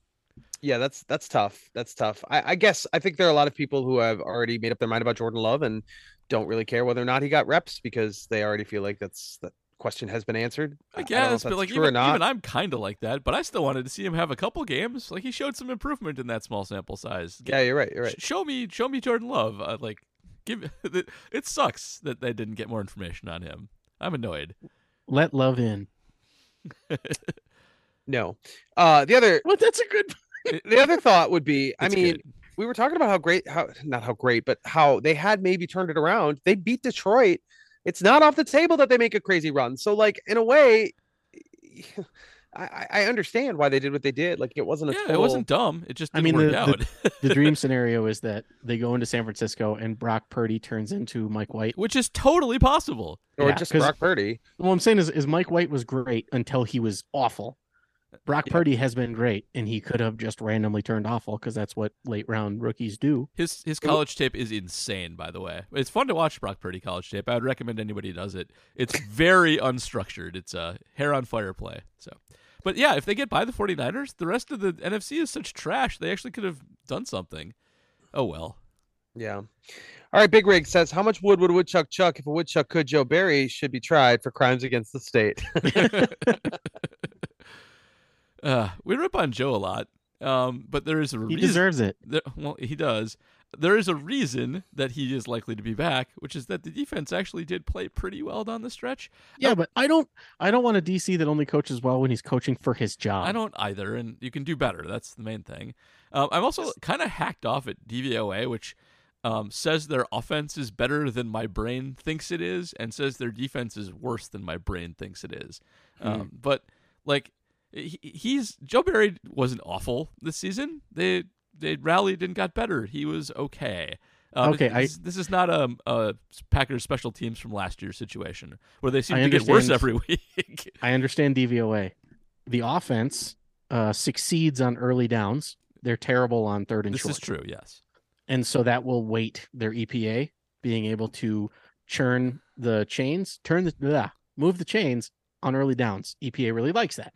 S3: yeah, that's that's tough. That's tough. I, I guess I think there are a lot of people who have already made up their mind about Jordan Love and don't really care whether or not he got reps because they already feel like that's that question has been answered.
S1: I
S3: I don't know
S1: guess, but like
S3: true
S1: even,
S3: or not.
S1: even I'm kind of like that. But I still wanted to see him have a couple games. Like he showed some improvement in that small sample size.
S3: yeah, you're right. You're right.
S1: Show me, show me Jordan Love. Uh, like, give it, it sucks that they didn't get more information on him. I'm annoyed.
S2: let love in.
S3: No. Uh, the other
S2: Well, that's a good.
S3: the other thought would be, I mean,
S1: good.
S3: we were talking about how great, how not how great, but how they had maybe turned it around. They beat Detroit. It's not off the table that they make a crazy run. So, like in a way, I, I- I understand why they did what they did. Like it wasn't a
S1: yeah,
S3: total.
S1: it wasn't dumb. It just
S2: I
S1: didn't
S2: mean,
S1: work
S2: the-
S1: out,
S2: The dream scenario is that they go into San Francisco and Brock Purdy turns into Mike White.
S1: which is totally possible.
S3: or
S2: Yeah,
S3: just
S2: 'cause-
S3: Brock Purdy.
S2: What I'm saying is, is Mike White was great until he was awful. Brock
S3: Yeah.
S2: Purdy has been great, and he could have just randomly turned awful because that's what late round rookies do.
S1: His his college tape is insane, by the way. It's fun to watch Brock Purdy college tape. I would recommend anybody does it. It's very unstructured. It's a hair on fire play. So, but yeah, if they get by the 49ers, the rest of the NFC is such trash. They actually could have done something. Oh well.
S3: Yeah. All right, Big Rig says, How much wood would a woodchuck chuck if a woodchuck could? Joe Barry should be tried for crimes against the state.
S1: uh, we rip on Joe a lot, um, but there is a
S2: He
S1: reason.
S2: deserves it.
S1: there- well, he does. There is a reason that he is likely to be back, which is that the defense actually did play pretty well down the stretch.
S2: Yeah, but I don't I don't want a DC that only coaches well when he's coaching for his job.
S1: I don't either, and you can do better. That's the main thing. Um, I'm also kind of hacked off at DVOA, which um, says their offense is better than my brain thinks it is, and says their defense is worse than my brain thinks it is. Um, but like, he, he's Joe Barry wasn't awful this season. They they rallied and got better. He was okay. Um,
S2: Okay, I-
S1: this, is not a, a Packers special teams from last year's situation where they seem to get worse every week.
S2: I understand DVOA. The offense uh, succeeds on early downs. They're terrible on third and
S1: this
S2: short.
S1: This is true. Yes.
S2: and so that will weight their EPA being able to churn the chains, turn the blah, move the chains on early downs. EPA really likes that.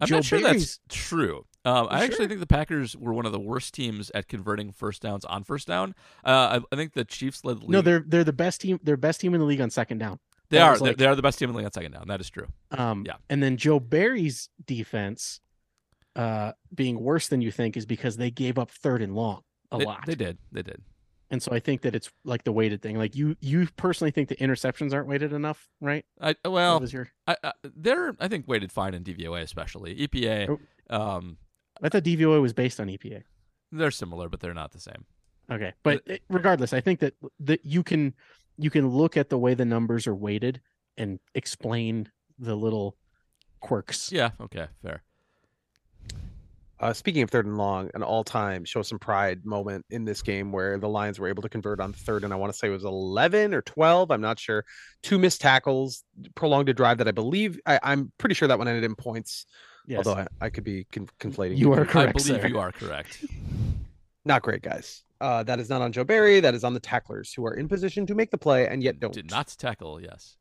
S1: I'm
S2: Joe
S1: not sure
S2: Barry's-
S1: that's true. Um, I
S2: You
S1: actually
S2: sure?
S1: think the Packers were one of the worst teams at converting first downs on first down. Uh, I, I think the Chiefs led the league.
S2: No, they're they're the best team. They're best team in the league on second down.
S1: they
S2: that
S1: are
S2: like-
S1: they are the best team in the league on second down. That is true.
S2: Um,
S1: Yeah.
S2: And then Joe Barry's defense, uh, being worse than you think, is because they gave up third and long a
S1: they,
S2: lot.
S1: They did. They did.
S2: And so I think that it's like the weighted thing. Like you, you personally think the interceptions aren't weighted enough, right?
S1: I
S2: uh,
S1: well,
S2: was your-
S1: I, I, they're I think weighted fine in DVOA especially EPA.
S2: Oh.
S1: Um,
S2: I thought DVOA was based on EPA.
S1: they're similar, but they're not the same.
S2: Okay, but it- eh, regardless, I think that that you can you can look at the way the numbers are weighted and explain the little quirks.
S1: Yeah. Okay. Fair.
S3: Uh, speaking of third and long, an all-time show some pride moment in this game where the Lions were able to convert on third, and I want to say it was 11 or 12. I'm not sure. Two missed tackles, prolonged a drive that I believe I, I'm pretty sure that one ended in points.
S2: Yes.
S3: Although I, I could be con- conflating.
S2: You are correct.
S1: I
S2: correct.
S1: believe
S2: sir.
S1: you are correct.
S3: not great, guys. Uh, that is not on Joe Barry. That is on the tacklers who are in position to make the play and yet don't.
S1: Did not tackle. Yes.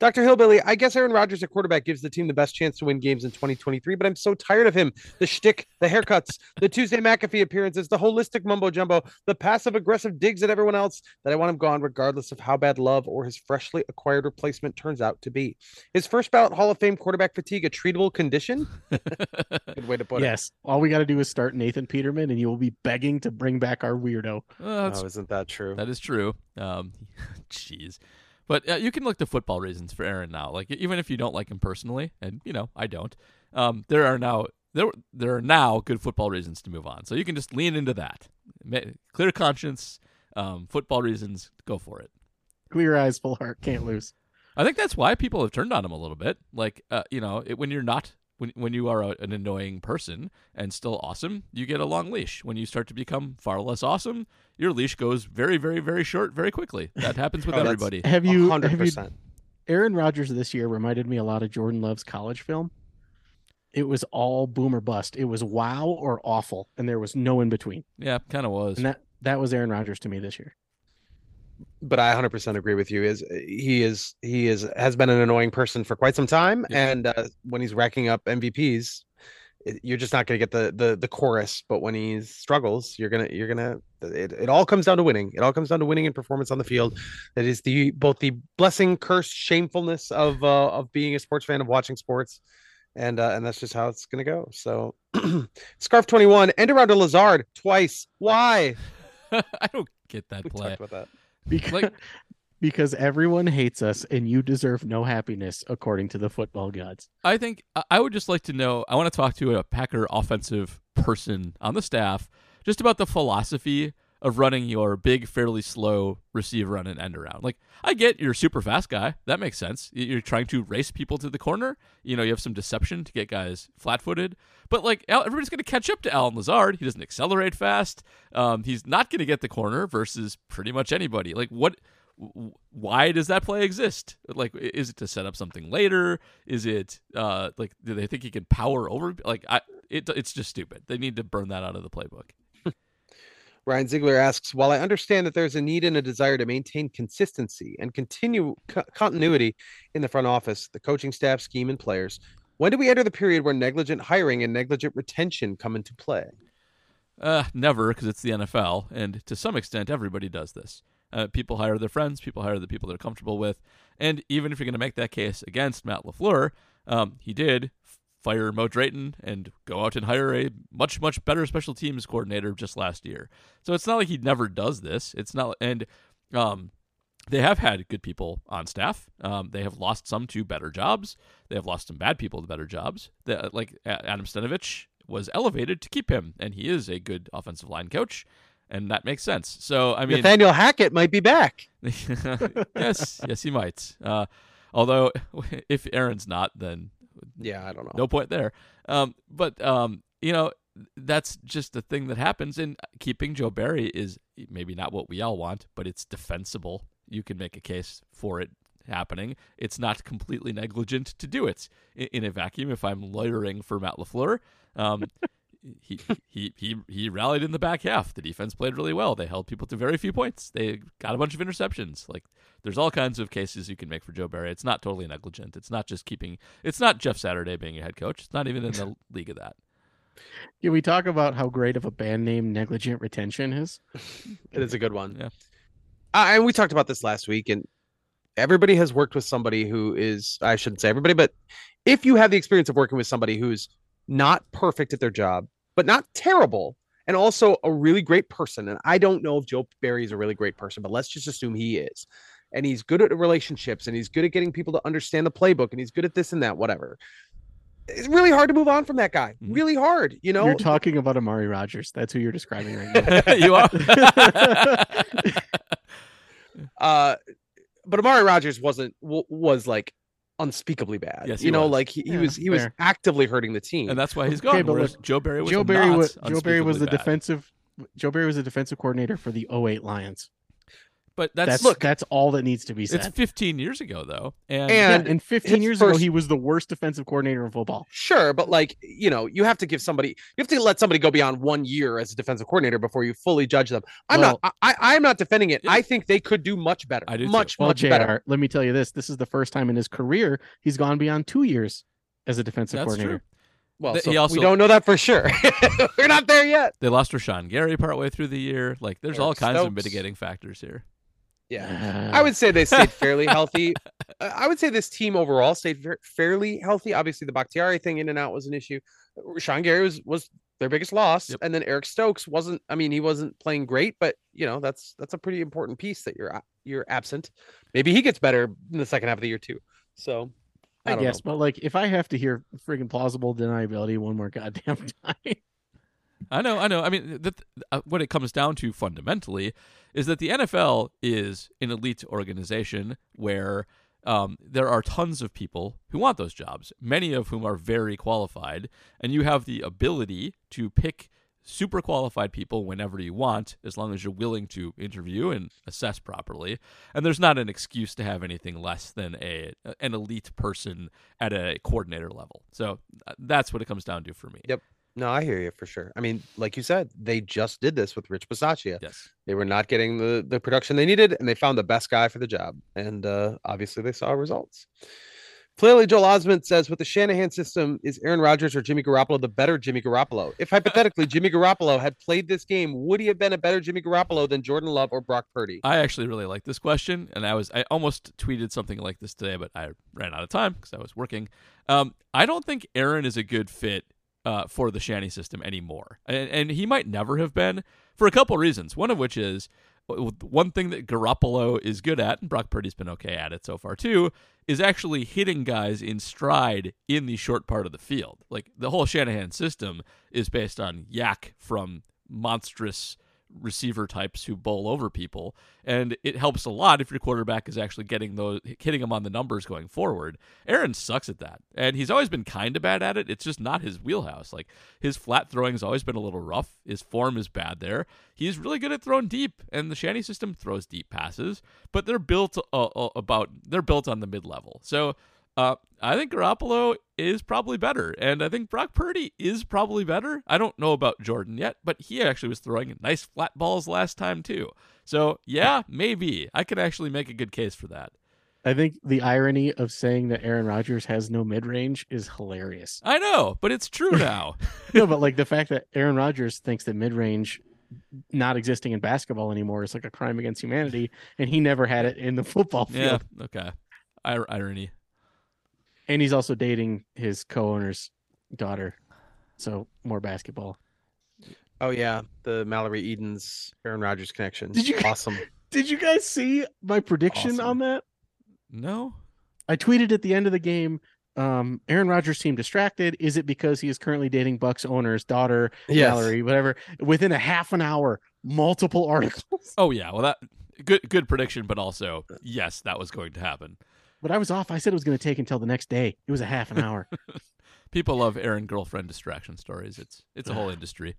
S3: Dr. Hillbilly, I guess Aaron Rodgers at quarterback gives the team the best chance to win games in 2023, but I'm so tired of him. The shtick, the haircuts, the Tuesday McAfee appearances, the holistic mumbo jumbo, the passive aggressive digs at everyone else that I want him gone, regardless of how bad love or his freshly acquired replacement turns out to be. His first ballot Hall of Fame quarterback fatigue a treatable condition? Good way to put it.
S2: Yes. All we got to do is start Nathan Peterman, and you will be begging to bring back our weirdo.
S1: Uh,
S3: Oh, isn't that true?
S1: That is true. Um, jeez, but uh, you can look to football reasons for Aaron now. Like even if you don't like him personally, and you know I don't, um, there are now there there are now good football reasons to move on. So you can just lean into that. Clear conscience, um, football reasons, go for it.
S2: Clear eyes, full heart, can't lose.
S1: I think that's why people have turned on him a little bit. Like, uh, you know, it, when you're not when when you are a, an annoying person and still awesome, you get a long leash. When you start to become far less awesome, your leash goes very, very, very short very quickly. That happens with
S3: Oh,
S1: everybody.
S2: Have you? Have you?
S3: 100%.
S2: Aaron Rodgers this year reminded me a lot of Jordan Love's college film. It was all boom or bust. It was wow or awful, and there was no in between.
S1: Yeah, kind of was.
S2: And that that was Aaron Rodgers to me this year.
S3: But I 100% agree with you. Is he is he is has been an annoying person for quite some time,
S1: Yeah.
S3: and uh, when he's racking up MVPs, it, you're just not going to get the the the chorus. But when he struggles, you're gonna you're gonna it, it all comes down to winning. It all comes down to winning and performance on the field. That is the both the blessing, curse, shamefulness of uh, of being a sports fan of watching sports. And uh, and that's just how it's gonna go. So, scarf twenty one, end around to Lazard twice. Why?
S1: I don't get that
S3: We
S1: play.
S3: talked about that.
S2: Because
S1: Like-
S2: because everyone hates us, and you deserve no happiness, according to the football gods.
S1: I think I- I would just like to know. I want to talk to a Packer offensive person on the staff just about the philosophy of running your big, fairly slow receiver run and end around. Like, I get you're a super fast guy. That makes sense. You're trying to race people to the corner. You know, you have some deception to get guys flat footed. But, like, everybody's going to catch up to Allen Lazard. He doesn't accelerate fast. Um, he's not going to get the corner versus pretty much anybody. Like, what. Why does that play exist? Like, is it to set up something later? Is it uh like do they think he can power over? Like, I it it's just stupid. They need to burn that out of the playbook.
S3: Ryan Ziegler asks, while I understand that there's a need and a desire to maintain consistency and continue co- continuity in the front office, the coaching staff, scheme, and players, When do we enter the period where negligent hiring and negligent retention come into play?
S1: Uh, never, because it's the NFL, and to some extent, everybody does this. Uh, people hire their friends, people hire the people they're comfortable with, and even if you're going to make that case against Matt LaFleur, um, he did fire Mo Drayton and go out and hire a much much better special teams coordinator just last year. So it's not like he never does this. It's not, and um, they have had good people on staff. Um, they have lost some to better jobs. They have lost some bad people to better jobs. The, like Adam Stenavich was elevated to keep him, and he is a good offensive line coach, and that makes sense. So I mean,
S3: Nathaniel Hackett might be back.
S1: yes, yes, he might. Uh, although if Aaron's not, then
S3: yeah, I don't know.
S1: No point there. Um, but um, you know, that's just the thing that happens. And keeping Joe Barry is maybe not what we all want, but it's defensible. You can make a case for it happening. It's not completely negligent to do it in, in a vacuum. If I'm lawyering for Matt LaFleur, um, he he he he rallied in the back half. The defense played really well. They held people to very few points. They got a bunch of interceptions. Like there's all kinds of cases you can make for Joe Barry. It's not totally negligent. It's not just keeping. It's not Jeff Saturday being a head coach. It's not even in the league of that.
S2: Can we talk about how great of a band name negligent retention is?
S3: it is a good one.
S1: Yeah.
S3: Uh, and we talked about this last week, and everybody has worked with somebody who is, I shouldn't say everybody, but if you have the experience of working with somebody who's not perfect at their job, but not terrible, and also a really great person. And I don't know if Joe Barry is a really great person, but let's just assume he is. And he's good at relationships and he's good at getting people to understand the playbook and he's good at this and that, whatever. It's really hard to move on from that guy. Mm-hmm. Really hard, you know.
S2: You're talking about Amari Rodgers. That's who you're describing right now.
S1: you are.
S3: uh, but Amari Rodgers wasn't was like unspeakably bad.
S1: Yes,
S3: you know,
S1: was.
S3: like he, he was he was actively hurting the team,
S1: and that's why he's gone. Okay, but look, Joe Barry was
S2: Joe Barry was
S1: Joe
S2: Barry was the
S1: bad.
S2: defensive. Joe Barry was the defensive coordinator for the 08 Lions.
S1: But that's,
S2: that's
S1: look,
S2: that's all that needs to be said.
S1: It's 15 years ago though, and
S3: and,
S2: yeah, and 15 years first... ago he was the worst defensive coordinator in football.
S3: Sure, but like you know, you have to give somebody, you have to let somebody go beyond one year as a defensive coordinator before you fully judge them. I'm well, not, I, I'm not defending it. Yeah. I think they could do much better.
S1: I do
S3: much,
S2: well,
S3: much
S2: JR,
S3: better.
S2: Let me tell you this: this is the first time in his career he's gone beyond two years as a defensive
S1: that's
S2: coordinator.
S1: True.
S3: Well,
S1: the,
S3: so
S1: he also,
S3: we don't know that for sure. We're not there yet.
S1: They lost Rashan Gary partway through the year. Like, there's
S3: Eric
S1: all kinds
S3: Stokes.
S1: of mitigating factors here.
S3: Yeah, I would say they stayed fairly healthy. I would say this team overall stayed fairly healthy. Obviously, the Bakhtiari thing in and out was an issue. Uh, Sean Gary was was their biggest loss,
S1: yep.
S3: and then Eric Stokes wasn't. I mean, he wasn't playing great, but you know that's that's a pretty important piece that you're you're absent. Maybe he gets better in the second half of the year too. So
S2: I,
S3: I
S2: guess,
S3: know.
S2: but like if I have to hear friggin' plausible deniability one more goddamn time.
S1: I know, I know. I mean, that, uh, what it comes down to fundamentally is that the NFL is an elite organization where um, there are tons of people who want those jobs, many of whom are very qualified, and you have the ability to pick super qualified people whenever you want, as long as you're willing to interview and assess properly. And there's not an excuse to have anything less than a an elite person at a coordinator level. So uh, that's what it comes down to for me.
S3: Yep. No, I hear you for sure. I mean, like you said, they just did this with Rich Bisaccia.
S1: Yes.
S3: They were not getting the, the production they needed, and they found the best guy for the job. And uh, obviously, they saw results. Clearly, Joel Osment says with the Shanahan system, is Aaron Rodgers or Jimmy Garoppolo the better Jimmy Garoppolo? If hypothetically Jimmy Garoppolo had played this game, would he have been a better Jimmy Garoppolo than Jordan Love or Brock Purdy?
S1: I actually really like this question, and I was I almost tweeted something like this today, but I ran out of time because I was working. Um, I don't think Aaron is a good fit uh, for the Shanny system anymore. And, and, he might never have been for a couple reasons. One of which is one thing that Garoppolo is good at, and Brock Purdy's been okay at it so far too, is actually hitting guys in stride in the short part of the field. Like the whole Shanahan system is based on YAC from monstrous receiver types who bowl over people and it helps a lot if your quarterback is actually getting those hitting them on the numbers going forward. Aaron sucks at that and he's always been kind of bad at it. It's just not his wheelhouse. Like his flat throwing has always been a little rough. His form is bad there. He's really good at throwing deep and the shanny system throws deep passes but they're built uh, uh, about they're built on the mid-level. So uh, I think Garoppolo is probably better, and I think Brock Purdy is probably better. I don't know about Jordan yet, but he actually was throwing nice flat balls last time too. So yeah, maybe I could actually make a good case for that.
S2: I think the irony of saying that Aaron Rodgers has no mid range is hilarious.
S1: I know, but it's true now.
S2: no, but like the fact that Aaron Rodgers thinks that mid range not existing in basketball anymore is like a crime against humanity, and he never had it in the football field.
S1: yeah. Okay. Ir- irony.
S2: And he's also dating his co-owner's daughter, so more basketball.
S3: Oh yeah, the Mallory Edens Aaron Rodgers connection.
S2: Did you-
S3: Awesome.
S2: Did you guys see my prediction
S3: Awesome.
S2: on that?
S1: No.
S2: I tweeted at the end of the game. Um, Aaron Rodgers seemed distracted. Is it because he is currently dating Buck's owner's daughter,
S3: Yes.
S2: Mallory, whatever? Within a half an hour, multiple articles.
S1: Oh yeah. Well, that good good prediction, but also yes, that was going to happen.
S2: But I was off. I said it was going to take until the next day. It was a half an hour.
S1: People love Aaron girlfriend distraction stories. It's it's a whole industry.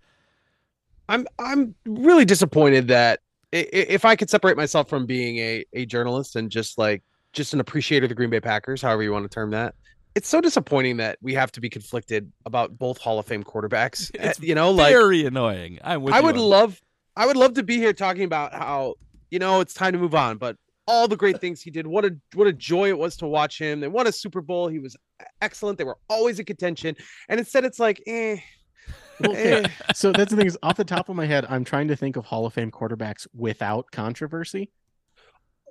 S3: I'm I'm really disappointed that i- i- if I could separate myself from being a a journalist and just like just an appreciator of the Green Bay Packers, however you want to term that. It's so disappointing that we have to be conflicted about both Hall of Fame quarterbacks.
S1: It's
S3: Uh, you know, like
S1: Very annoying. I'm with
S3: I
S1: you
S3: would
S1: on-
S3: love I would love to be here talking about how you know it's time to move on, but all the great things he did. What a what a joy it was to watch him. They won a Super Bowl. He was excellent. They were always in contention. And instead it's like, eh.
S2: Okay.
S3: eh.
S2: so that's the thing is off the top of my head, I'm trying to think of Hall of Fame quarterbacks without controversy.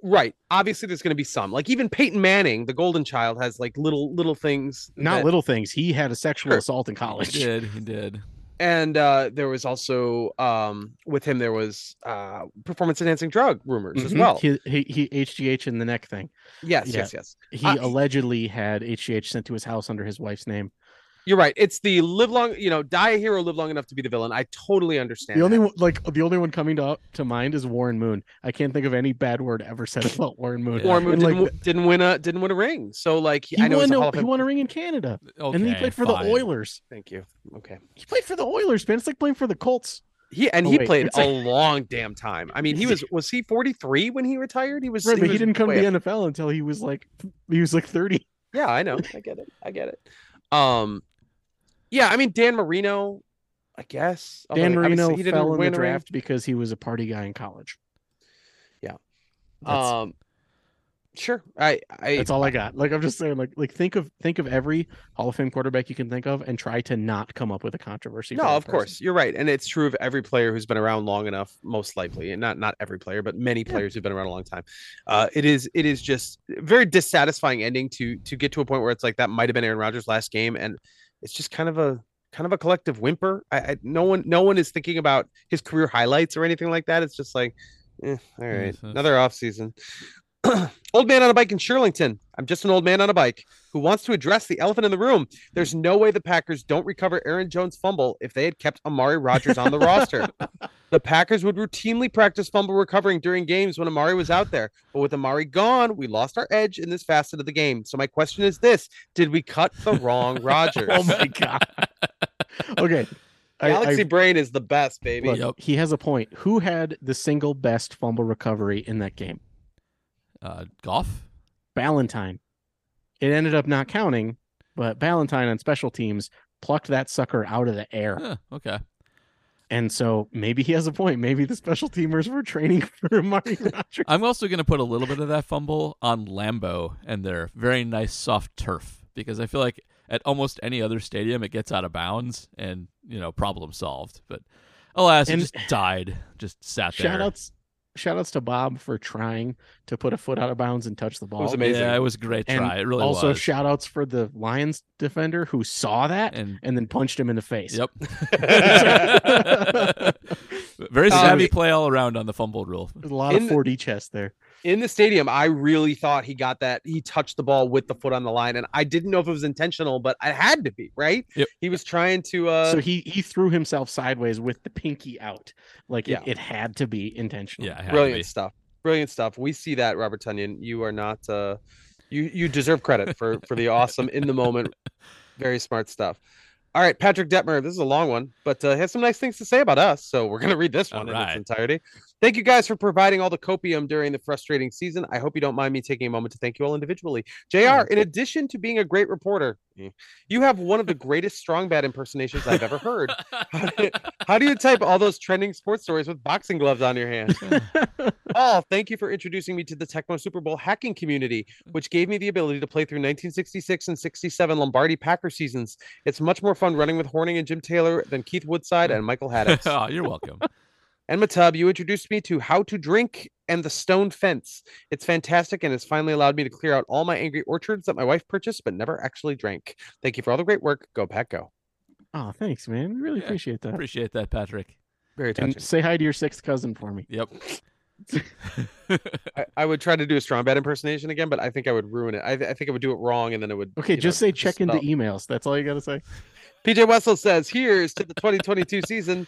S3: Right. Obviously there's gonna be some. Like even Peyton Manning, the golden child, has like little little things.
S2: Not
S3: that-
S2: little things. He had a sexual
S3: Sure.
S2: assault in college.
S1: He
S2: college.
S1: did. He did.
S3: And uh there was also um with him there was uh performance enhancing drug rumors as
S2: Mhm.
S3: well.
S2: He, he he HGH in the neck thing.
S3: yes,
S2: yeah.
S3: yes, yes.
S2: He
S3: Uh,
S2: allegedly had HGH sent to his house under his wife's name.
S3: You're right. It's the live long, you know, die a hero, live long enough to be the villain. I totally understand.
S2: The only
S3: that.
S2: one, like the only one coming to to mind is Warren Moon. I can't think of any bad word ever said about Warren Moon.
S1: Yeah.
S3: Warren Moon didn't,
S2: like,
S3: didn't win a didn't win a ring. So like he,
S2: he
S3: I know
S2: won
S3: a
S2: a, he won a ring in Canada,
S1: Okay,
S2: and then he played for
S1: fine.
S2: the Oilers.
S3: Thank you. Okay.
S2: He played for the Oilers, man. It's like playing for the Colts.
S3: He and
S2: Oh,
S3: he
S2: wait,
S3: played a
S2: like-
S3: long damn time. I mean, he was was he 43 when he retired? He was
S2: Right, but he
S3: was
S2: didn't come to
S3: way
S2: the NFL until he was like he was like thirty.
S3: Yeah, I know. I get it. I get it. Um, yeah, I mean Dan Marino, I guess. Although
S2: Dan
S3: obviously
S2: Marino
S3: he didn't
S2: fell in the
S3: win a ring.
S2: draft because he was a party guy in college.
S3: Yeah.
S2: That's,
S3: Um, sure. I I
S2: that's all I got. Like I'm just saying, like like think of think of every Hall of Fame quarterback you can think of, and try to not come up with a controversy.
S3: No, of course you're right, and it's true of every player who's been around long enough, most likely, and not not every player, but many players who've been around a long time. Uh, it is it is just very dissatisfying ending to to get to a point where it's like that might have been Aaron Rodgers' last game, and it's just kind of a kind of a collective whimper. I, I no one no one is thinking about his career highlights or anything like that. It's just like, eh, all right, another off season. old man on a bike in Shirlington. I'm just an old man on a bike who wants to address the elephant in the room. There's no way the Packers don't recover Aaron Jones' fumble if they had kept Amari Rodgers on the roster. The Packers would routinely practice fumble recovering during games when Amari was out there. But with Amari gone, we lost our edge in this facet of the game. So my question is this Did we cut the wrong Rodgers?
S2: Oh my god. okay. I-
S3: Galaxy
S2: I-
S3: Brain is the best, baby.
S2: look,
S1: Yep.
S2: he has a point. Who had the single best fumble recovery in that game?
S1: Uh, golf.
S2: Ballentine. It ended up not counting, but Ballentine on special teams plucked that sucker out of the air.
S1: Huh, okay.
S2: And so maybe he has a point. Maybe the special teamers were training for Rodgers.
S1: I'm also going to put a little bit of that fumble on Lambeau and their very nice soft turf because I feel like at almost any other stadium it gets out of bounds and you know problem solved. But alas,
S2: And-
S1: it just died, just sat there.
S2: Shout outs shout outs to Bob for trying to put a foot out of bounds and touch the ball.
S3: was amazing.
S1: Yeah, it was a great
S2: And
S1: try. It really
S2: also
S1: was.
S2: shout outs for the Lions defender who saw that and,
S1: and
S2: then punched him in the face.
S1: yep, very savvy
S3: Um,
S1: play all around on the fumble rule.
S2: A lot
S3: In
S2: of 4D chess there.
S3: In the stadium, I really thought he got that. He touched the ball with the foot on the line, and I didn't know if it was intentional, but it had to be, right?
S1: Yep.
S3: He was trying to. uh
S2: so he he threw himself sideways with the pinky out. Like
S3: Yeah.
S2: it, it had to be intentional.
S1: Yeah, it had to
S3: brilliant stuff. Brilliant stuff. We see that, Robert Tonyan. You are not. uh You you deserve credit for for the awesome in the moment, very smart stuff. All right, Patrick Detmer. This is a long one, but uh, has some nice things to say about us. So we're gonna read this
S1: All
S3: one in
S1: right.
S3: its entirety. Thank you guys for providing all the copium during the frustrating season. I hope you don't mind me taking a moment to thank you all individually. JR, oh, in addition to being a great reporter, you have one of the greatest strong bad impersonations I've ever heard. How do, how do you type all those trending sports stories with boxing gloves on your hand? oh, thank you for introducing me to the Tecmo Super Bowl hacking community, which gave me the ability to play through 1966 and 67 Lombardi Packer seasons. It's much more fun running with Hornung and Jim Taylor than Keith Woodside and Michael Haddix.
S1: oh, you're welcome.
S3: And Matub, you introduced me to How to Drink and the Stone Fence. It's fantastic and has finally allowed me to clear out all my angry orchards that my wife purchased but never actually drank. Thank you for all the great work. Go Pack Go.
S2: Oh, thanks, man. We really
S1: Yeah,
S2: appreciate that.
S1: Appreciate that, Patrick.
S3: Very touching.
S2: And say hi to your sixth cousin for me.
S1: Yep.
S3: I, I would try to do a strong bad impersonation again, but I think I would ruin it. I, I think I would do it wrong and then it would.
S2: Okay,
S3: you know,
S2: just say check into
S3: stop.
S2: emails. That's all you got to say.
S3: PJ Wessel says, Here's to the 2022 season.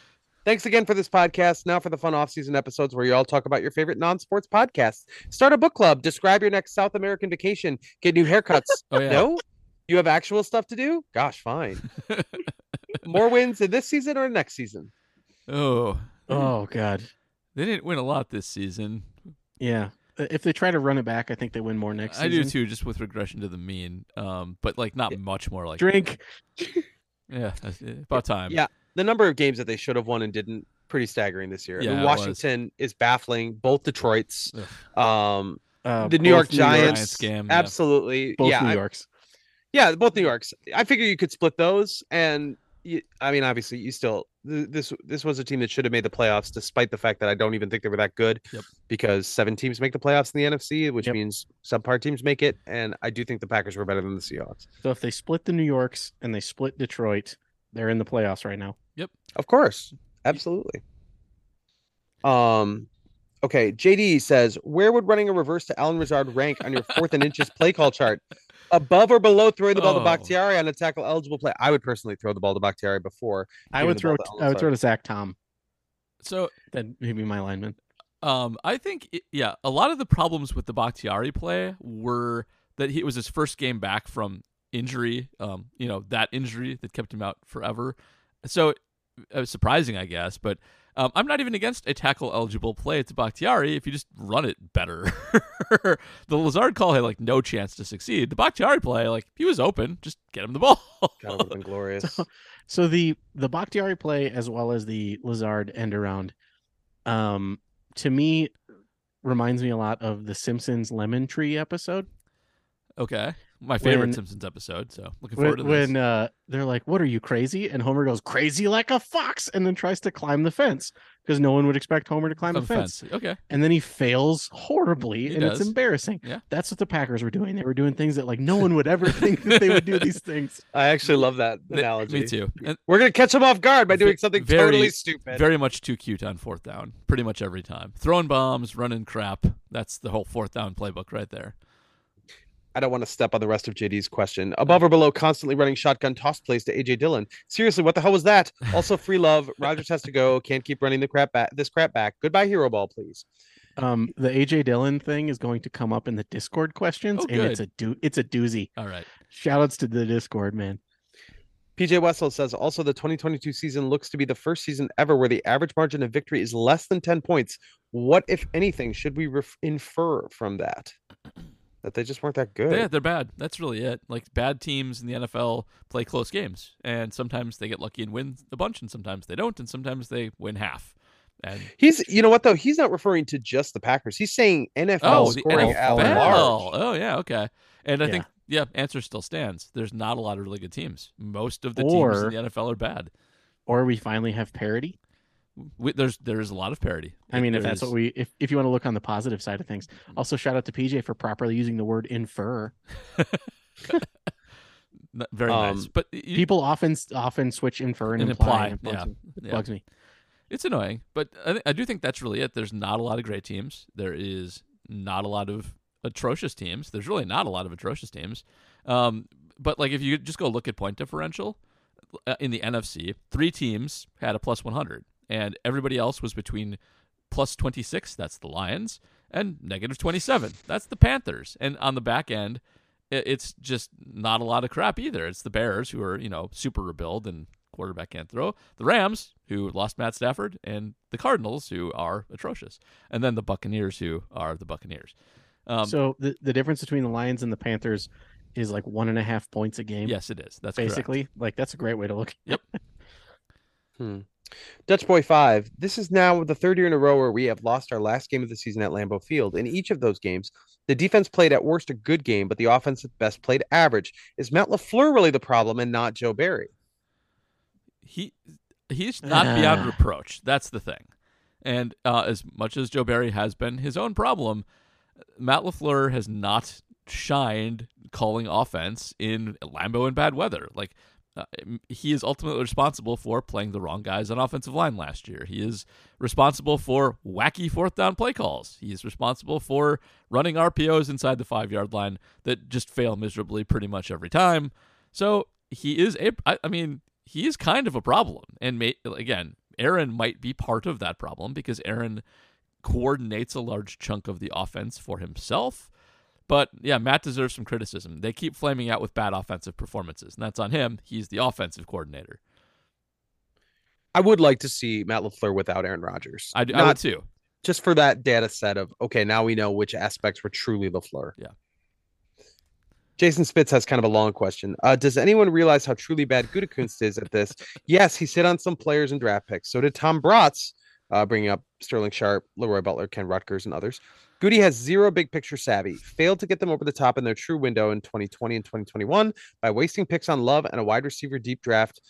S3: Thanks again for this podcast. Now for the fun off-season episodes where you all talk about your favorite non-sports podcasts. Start a book club. Describe your next South American vacation. Get new haircuts.
S1: Oh yeah.
S3: No? You have actual stuff to do? Gosh, fine. More wins in this season or next season?
S1: Oh.
S2: Oh God,
S1: They didn't win a lot this season.
S2: yeah. If they try to run it back, I think they win more next season.
S1: I
S2: season.
S1: do too, just with regression to the mean. Um, but like not much more. Like
S2: Drink.
S1: yeah, about time.
S3: Yeah. The number of games that they should have won and didn't pretty staggering this year. I mean,
S1: Yeah, was.
S3: Washington is baffling. Both Detroit's, um,
S2: Uh,
S3: the New York
S2: both
S3: Giants,
S1: Giants game, yeah.
S3: absolutely.
S2: Both
S3: yeah,
S2: New
S3: I-
S2: Yorks.
S3: Yeah, both New Yorks. I figure you could split those, and you, I mean, obviously, you still th- this this was a team that should have made the playoffs, despite the fact that I don't even think they were that good.
S1: Yep.
S3: Because seven teams make the playoffs in the NFC, which
S2: Yep.
S3: means subpar teams make it, and I do think the Packers were better than the Seahawks.
S2: So if they split the New Yorks and they split Detroit, they're in the playoffs right now.
S3: Of course, absolutely. Um, okay. JD says, where would running a reverse to Allen Lazard rank on your fourth and inches play call chart? Above or below throwing the ball to
S1: Oh.
S3: Bakhtiari on a tackle eligible play? I would personally throw the ball to Bakhtiari before.
S2: I would throw.
S3: ball to
S2: I would throw to Zach Tom.
S1: So
S2: That maybe my lineman.
S1: Um, I think it- yeah, a lot of the problems with the Bakhtiari play were that he it was his first game back from injury. Um, you know that injury that kept him out forever. So surprising, I guess. But um, I'm not even against a tackle eligible play to Bakhtiari if you just run it better. the Lazard call had like no chance to succeed. The Bakhtiari play, like he was open, just get him the ball.
S3: God, it would have glorious.
S2: So the the Bakhtiari play as well as the Lazard end around, um, to me, reminds me a lot of the Simpsons Lemon Tree episode
S1: okay, my favorite
S2: When-
S1: Simpsons episode. So looking
S2: when,
S1: forward to this.
S2: when uh, they're like, "What are you crazy?" and Homer goes, "Crazy like a fox," and then tries to climb the fence because no one would expect Homer to climb
S1: a
S2: the fence.
S1: Okay.
S2: and then he fails horribly
S1: He
S2: and it's embarrassing
S1: Yeah.
S2: that's what the packers were doing they were doing things that like no one would ever think that they would do these things
S3: I actually love that analogy.
S1: Me too. And
S3: We're gonna catch them off guard by doing something
S1: very-
S3: totally stupid.
S1: very much too cute on fourth down, pretty much every time. Throwing bombs, running crap. That's the whole fourth down playbook right there.
S3: I don't want to step on the rest of JD's question. Above or below, constantly running shotgun toss plays to AJ Dillon. Seriously, what the hell was that? Also, free love. Rogers has to go. Can't keep running the crap back. This crap back. Goodbye, hero ball, please.
S2: um the aj dillon thing is going to come up in the discord questions
S1: Oh,
S2: and it's a do it's a doozy
S1: All right.
S2: shout outs to the discord man
S3: PJ Wessel says also the 2022 season looks to be the first season ever where the average margin of victory is less than 10 points. What, if anything, should we ref- infer from that? That they just weren't that good.
S1: Yeah, they're bad. That's really it. Like bad teams in the NFL play close games, and sometimes they get lucky and win a bunch, and sometimes they don't, and sometimes they win half. And
S3: He's, you know what though? He's not referring to just the Packers. He's saying NFL
S1: oh, the
S3: scoring at
S1: NFL.
S3: large.
S1: Oh, yeah, okay. And I
S2: Yeah.
S1: think yeah, answer still stands. There's not a lot of really good teams. Most of the
S2: Or-
S1: teams in the NFL are bad.
S2: or we finally have parity
S1: We, there's there is a lot of parity.
S2: i mean if
S1: There
S2: that's what
S1: is-
S2: we if, if you want to look on the positive side of things also shout out to pj for properly using the word infer
S1: N- very nice.
S3: Um,
S1: But you,
S2: people often often switch infer and,
S1: And
S2: imply,
S1: imply,
S2: and it bugs
S1: yeah,
S2: me. It
S1: yeah.
S2: bugs me
S1: it's annoying, but I, th- I do think that's really it. There's not a lot of great teams. There is not a lot of atrocious teams. There's really not a lot of atrocious teams. Um, but like if you just go look at point differential uh, in the NFC, three teams had a plus 100, and everybody else was between plus 26. That's the Lions, and negative 27. That's the Panthers. And on the back end, it's just not a lot of crap either. It's the Bears who are you know super rebuild and quarterback can't throw. The Rams, who lost Matt Stafford, and the Cardinals, who are atrocious, and then the Buccaneers, who are the Buccaneers. Um,
S2: so the the difference between the Lions and the Panthers is like one and a half points a game.
S1: yes, it is. That's correct.
S2: basically like that's a great way to look.
S1: Yep.
S3: Hmm. Dutch Boy 5. This is now the third year in a row where we have lost our last game of the season at Lambeau Field. In each of those games, the defense played at worst a good game, but the offense at best played average. Is Matt LaFleur really the problem and not Joe Barry?
S1: he he's not beyond reproach. That's the thing. And uh, as much as Joe Barry has been his own problem, Matt LaFleur has not shined calling offense in Lambeau in bad weather. Like uh, he is ultimately responsible for playing the wrong guys on offensive line last year. He is responsible for wacky fourth down play calls. He is responsible for running RPOs inside the five yard line that just fail miserably pretty much every time. So he is a. I, I mean, he is kind of a problem. And may, again, Aaron might be part of that problem because Aaron coordinates a large chunk of the offense for himself. But yeah, Matt deserves some criticism. They keep flaming out with bad offensive performances, and that's on him. He's the offensive coordinator.
S3: I would like to see Matt LaFleur without Aaron Rodgers.
S1: I, do, I
S3: Not
S1: would too.
S3: just for that data set of okay, now we know which aspects were truly LaFleur.
S1: Yeah.
S3: Jason Spitz has kind of a long question. Uh, does anyone realize how truly bad Gutekunst is at this? Yes, he sit on some players and draft picks. So did Tom Braatz, uh, bringing up Sterling Sharpe, Leroy Butler, Ken Ruettgers, and others. Goody has zero big picture savvy, failed to get them over the top in their true window in 2020 and 2021 by wasting picks on Love and a wide receiver deep draft,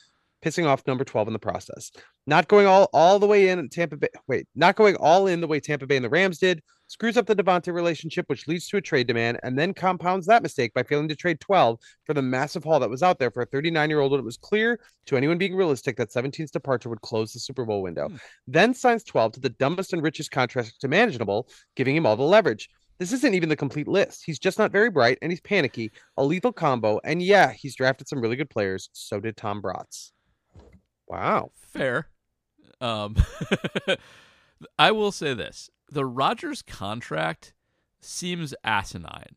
S3: pissing off number 12 in the process. Not going all all the way in Tampa Bay. Wait, not going all in the way Tampa Bay and the Rams did. Screws up the Davante relationship, which leads to a trade demand, and then compounds that mistake by failing to trade 12 for the massive haul that was out there for a 39 year old when it was clear to anyone being realistic that 17's departure would close the Super Bowl window.
S1: Hmm.
S3: Then signs 12 to the dumbest and richest contract imaginable, giving him all the leverage. This isn't even the complete list. He's just not very bright and he's panicky, a lethal combo. And yeah, he's drafted some really good players. So did Tom Braatz. Wow.
S1: Fair. Um, I will say this: the Rodgers contract seems asinine.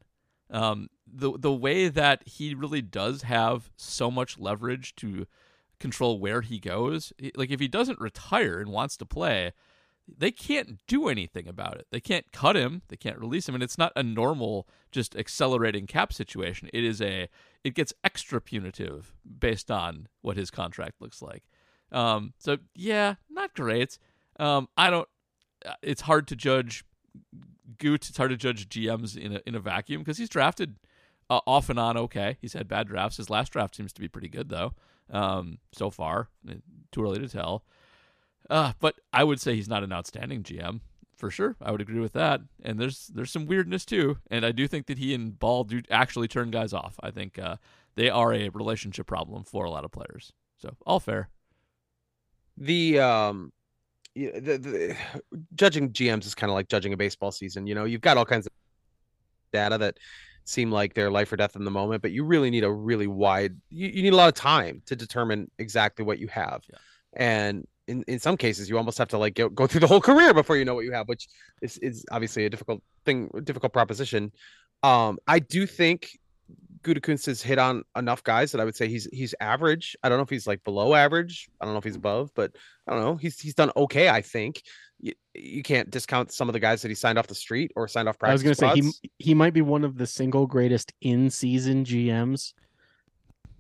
S1: Um, the the way that he really does have so much leverage to control where he goes, like if he doesn't retire and wants to play, they can't do anything about it. They can't cut him, they can't release him, and it's not a normal just accelerating cap situation. It is a it gets extra punitive based on what his contract looks like. Um, so yeah, not great. Um, I don't. It's hard to judge Goot. It's hard to judge GMs in a in a vacuum because he's drafted uh, off and on. Okay, he's had bad drafts. His last draft seems to be pretty good though. Um, so far, Eh, too early to tell. Uh, but I would say he's not an outstanding GM for sure. I would agree with that. And there's there's some weirdness too. And I do think that he and Ball do actually turn guys off. I think uh, they are a relationship problem for a lot of players. So all fair.
S3: the um yeah, the, the judging GMs is kind of like judging a baseball season. You know, you've got all kinds of data that seem like they're life or death in the moment, but you really need a really wide you, you need a lot of time to determine exactly what you have.
S1: Yeah.
S3: And in, in some cases you almost have to like go, go through the whole career before you know what you have, which is, is obviously a difficult thing, difficult proposition. Um, I do think Gutekunst has hit on enough guys that I would say he's he's average. I don't know if he's like below average. I don't know if he's above, but I don't know. He's he's done okay. I think you, you can't discount some of the guys that he signed off the street or signed off
S2: I was going to say he he might be one of the single greatest in season GMs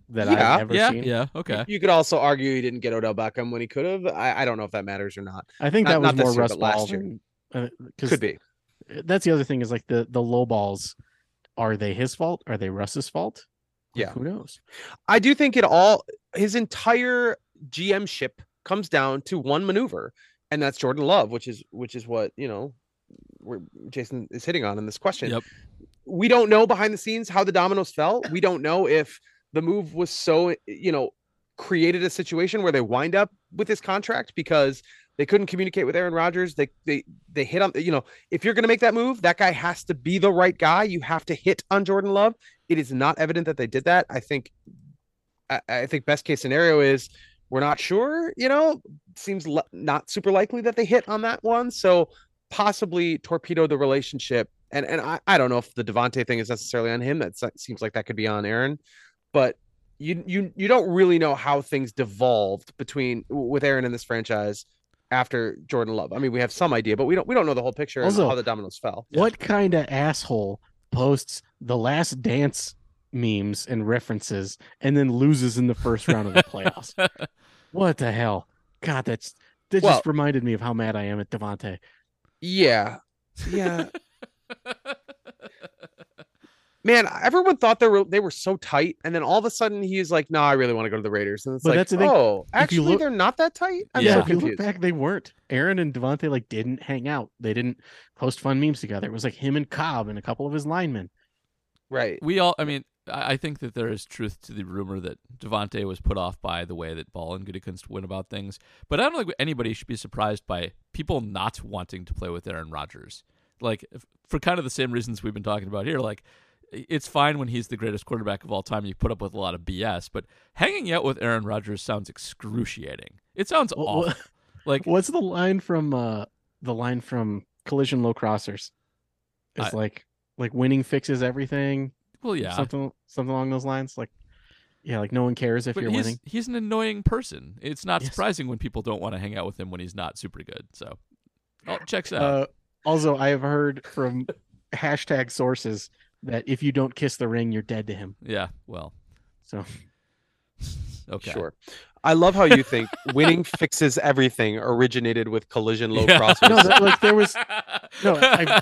S2: that
S3: Yeah,
S2: I've ever
S1: yeah,
S2: seen.
S1: yeah, okay.
S3: You could also argue he didn't get Odell Beckham when he could have. I, I don't know if that matters or not.
S2: I think
S3: Not-
S2: that was
S3: not this
S2: more
S3: year,
S2: Russ
S3: but last year.
S2: than uh, because
S3: Could be.
S2: that's the other thing is like the the low balls. Are they his fault? Are they Russ's fault?
S3: Yeah.
S2: who knows?
S3: I do think it all his entire GM ship comes down to one maneuver, and that's Jordan Love, which is which is what you know where Jason is hitting on in this question.
S1: Yep.
S3: We don't know behind the scenes how the dominoes fell. We don't know if the move was so you know created a situation where they wind up with this contract because they couldn't communicate with Aaron Rodgers. They they they hit on you know if you're going to make that move, that guy has to be the right guy. You have to hit on Jordan Love. It is not evident that they did that. I think I, I think best case scenario is we're not sure. You know, seems le- not super likely that they hit on that one. So possibly torpedo the relationship. And and I, I don't know if the Davante thing is necessarily on him. That seems like that could be on Aaron, but you you you don't really know how things devolved between with Aaron in this franchise after Jordan Love. I mean, we have some idea, but we don't we don't know the whole picture and
S2: Also,
S3: how the dominoes fell.
S2: What kind of asshole posts the last dance memes and references and then loses in the first round of the playoffs? what the hell? God, that's that
S3: Well-
S2: just reminded me of how mad I am at Davante.
S3: Yeah. Yeah. Man, everyone thought they were they were so tight, and then all of a sudden he's like, "No, I really want to go to the Raiders." And it's
S2: But
S3: like,
S2: that's the thing.
S3: "Oh,
S2: If
S3: actually,
S2: look-
S3: they're not that tight." I'm
S1: Yeah,
S3: so
S2: if you look back, they weren't. Aaron and Davante like didn't hang out. They didn't post fun memes together. It was like him and Cobb and a couple of his linemen.
S3: Right.
S1: we all i mean i I think that there is truth to the rumor that Davante was put off by the way that Ball and Gutekunst went about things. But I don't think anybody should be surprised by people not wanting to play with Aaron Rodgers. Like for kind of the same reasons we've been talking about here. Like it's fine when he's the greatest quarterback of all time. You put up with a lot of BS, but hanging out with Aaron Rodgers sounds excruciating. It sounds
S2: Wha-
S1: awful.
S2: wha-
S1: Like
S2: What's the line from uh the line from Collision Low Crossers? It's
S1: I-
S2: like like winning fixes everything.
S1: well, yeah.
S2: Something something along those lines. Like yeah, like no one cares if
S1: But
S2: you're
S1: he's
S2: winning.
S1: he's an annoying person. It's not
S2: Yes.
S1: surprising when people don't want to hang out with him when he's not super good. So, oh, checks out.
S2: Uh, also, I have heard from hashtag sources that if you don't kiss the ring, you're dead to him.
S1: yeah. Well.
S2: So
S1: Okay.
S3: Sure. I love how you think winning fixes everything originated with collision low
S1: Yeah.
S3: crossers.
S2: no, that, like there was no. I,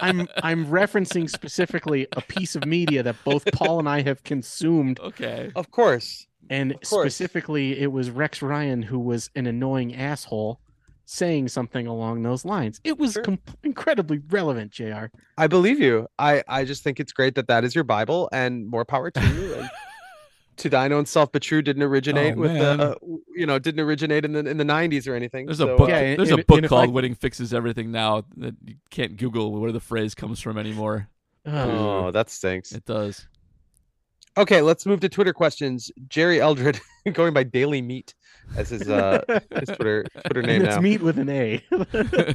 S2: I'm I'm referencing specifically a piece of media that both Paul and I have consumed,
S1: okay.
S3: of course.
S2: and
S3: Of course.
S2: specifically it was Rex Ryan who was an annoying asshole saying something along those lines. It was
S3: Sure.
S2: com- incredibly relevant, Jr.
S3: I believe you. I I just think it's great that that is your Bible, and more power to you. And to thine own self, but true didn't originate
S1: Oh,
S3: with
S1: man.
S3: the, uh, you know, didn't originate in the in the '90s or anything.
S1: There's
S3: so,
S1: a book.
S3: uh,
S2: Yeah,
S1: there's
S2: and-
S1: a book
S2: and
S1: called
S2: I-
S1: "Winning Fixes Everything" now that you can't Google where the phrase comes from anymore.
S3: oh, that stinks.
S1: It does.
S3: Okay, let's move to Twitter questions. Jerry Eldred, going by Daily Meat as his uh his Twitter Twitter name
S2: and it's
S3: now.
S2: meat with an A.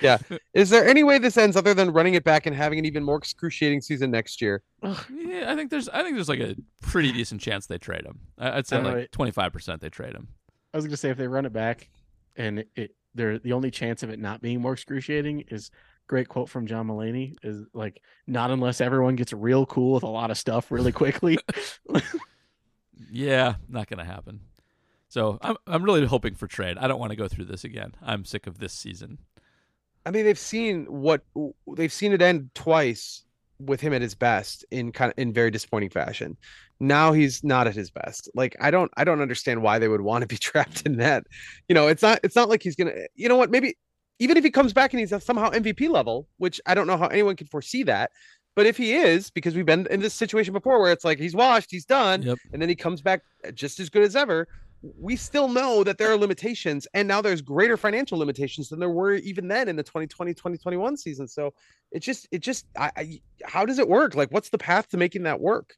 S3: Yeah. Is there any way this ends other than running it back and having an even more excruciating season next year?
S1: Yeah, I think there's. I think there's like a pretty decent chance they trade him. I- I'd say
S2: I don't know,
S1: like 25 percent they trade him.
S2: I was gonna say if they run it back, and it, it they're the only chance of it not being more excruciating is great quote from John Mulaney is like not unless everyone gets real cool with a lot of stuff really quickly.
S1: Yeah, not gonna happen. So I'm I'm really hoping for trade. I don't want to go through this again. I'm sick of this season.
S3: I mean, they've seen what they've seen it end twice with him at his best in kind of in very disappointing fashion. Now he's not at his best. Like I don't I don't understand why they would want to be trapped in that. You know, it's not it's not like he's gonna. You know what? Maybe even if he comes back and he's somehow MVP level, which I don't know how anyone can foresee that. But if he is, because we've been in this situation before where it's like he's washed, he's done,
S1: Yep.
S3: and then he comes back just as good as ever, we still know that there are limitations. And now there's greater financial limitations than there were even then in the 2020 2021 season. So it just, it just, I, I how does it work? Like, what's the path to making that work?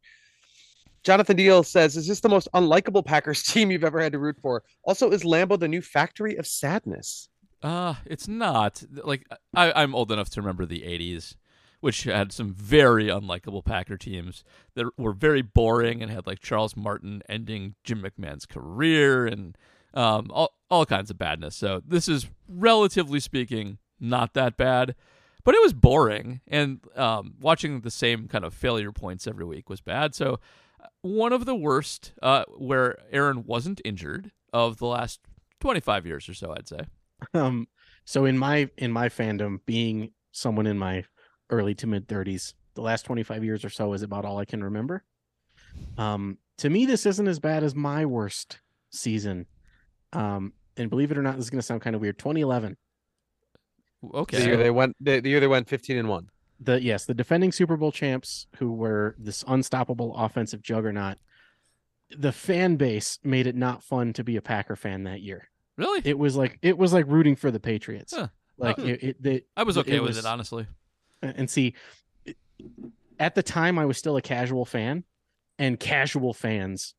S3: Jonathan Deal says, Is this the most unlikable Packers team you've ever had to root for? Also, is Lambeau the new factory of sadness?
S1: Uh, it's not like I, I'm old enough to remember the '80s, which had some very unlikable Packer teams that were very boring and had like Charles Martin ending Jim McMahon's career and um, all all kinds of badness. So this is relatively speaking not that bad, but it was boring and um, watching the same kind of failure points every week was bad. So uh, one of the worst uh, where Aaron wasn't injured of the last 25 years or so, I'd say.
S2: Um, so in my in my fandom, being someone in my early to mid 30s, the last 25 years or so is about all I can remember. Um, to me, this isn't as bad as my worst season. Um, and believe it or not, this is going to sound kind of weird. 2011,
S1: Okay.
S3: The year they went, the, the year they went 15 and one.
S2: the yes, the defending Super Bowl champs who were this unstoppable offensive juggernaut. The fan base made it not fun to be a Packer fan that year.
S1: Really?
S2: It was like it was like rooting for the Patriots.
S1: Huh.
S2: Like it, it, the,
S1: I was
S2: it
S1: okay with
S2: was-
S1: it, honestly.
S2: and see at the time i was still a casual fan and casual fans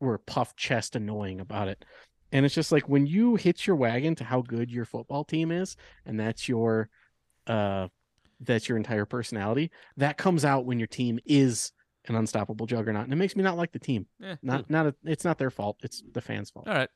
S2: were puff chest annoying about it and it's just like when you hitch your wagon to how good your football team is and that's your uh that's your entire personality that comes out when your team is an unstoppable juggernaut, and it makes me not like the team.
S1: Eh,
S2: Not not a, it's not their fault. It's the fans' fault.
S1: all right.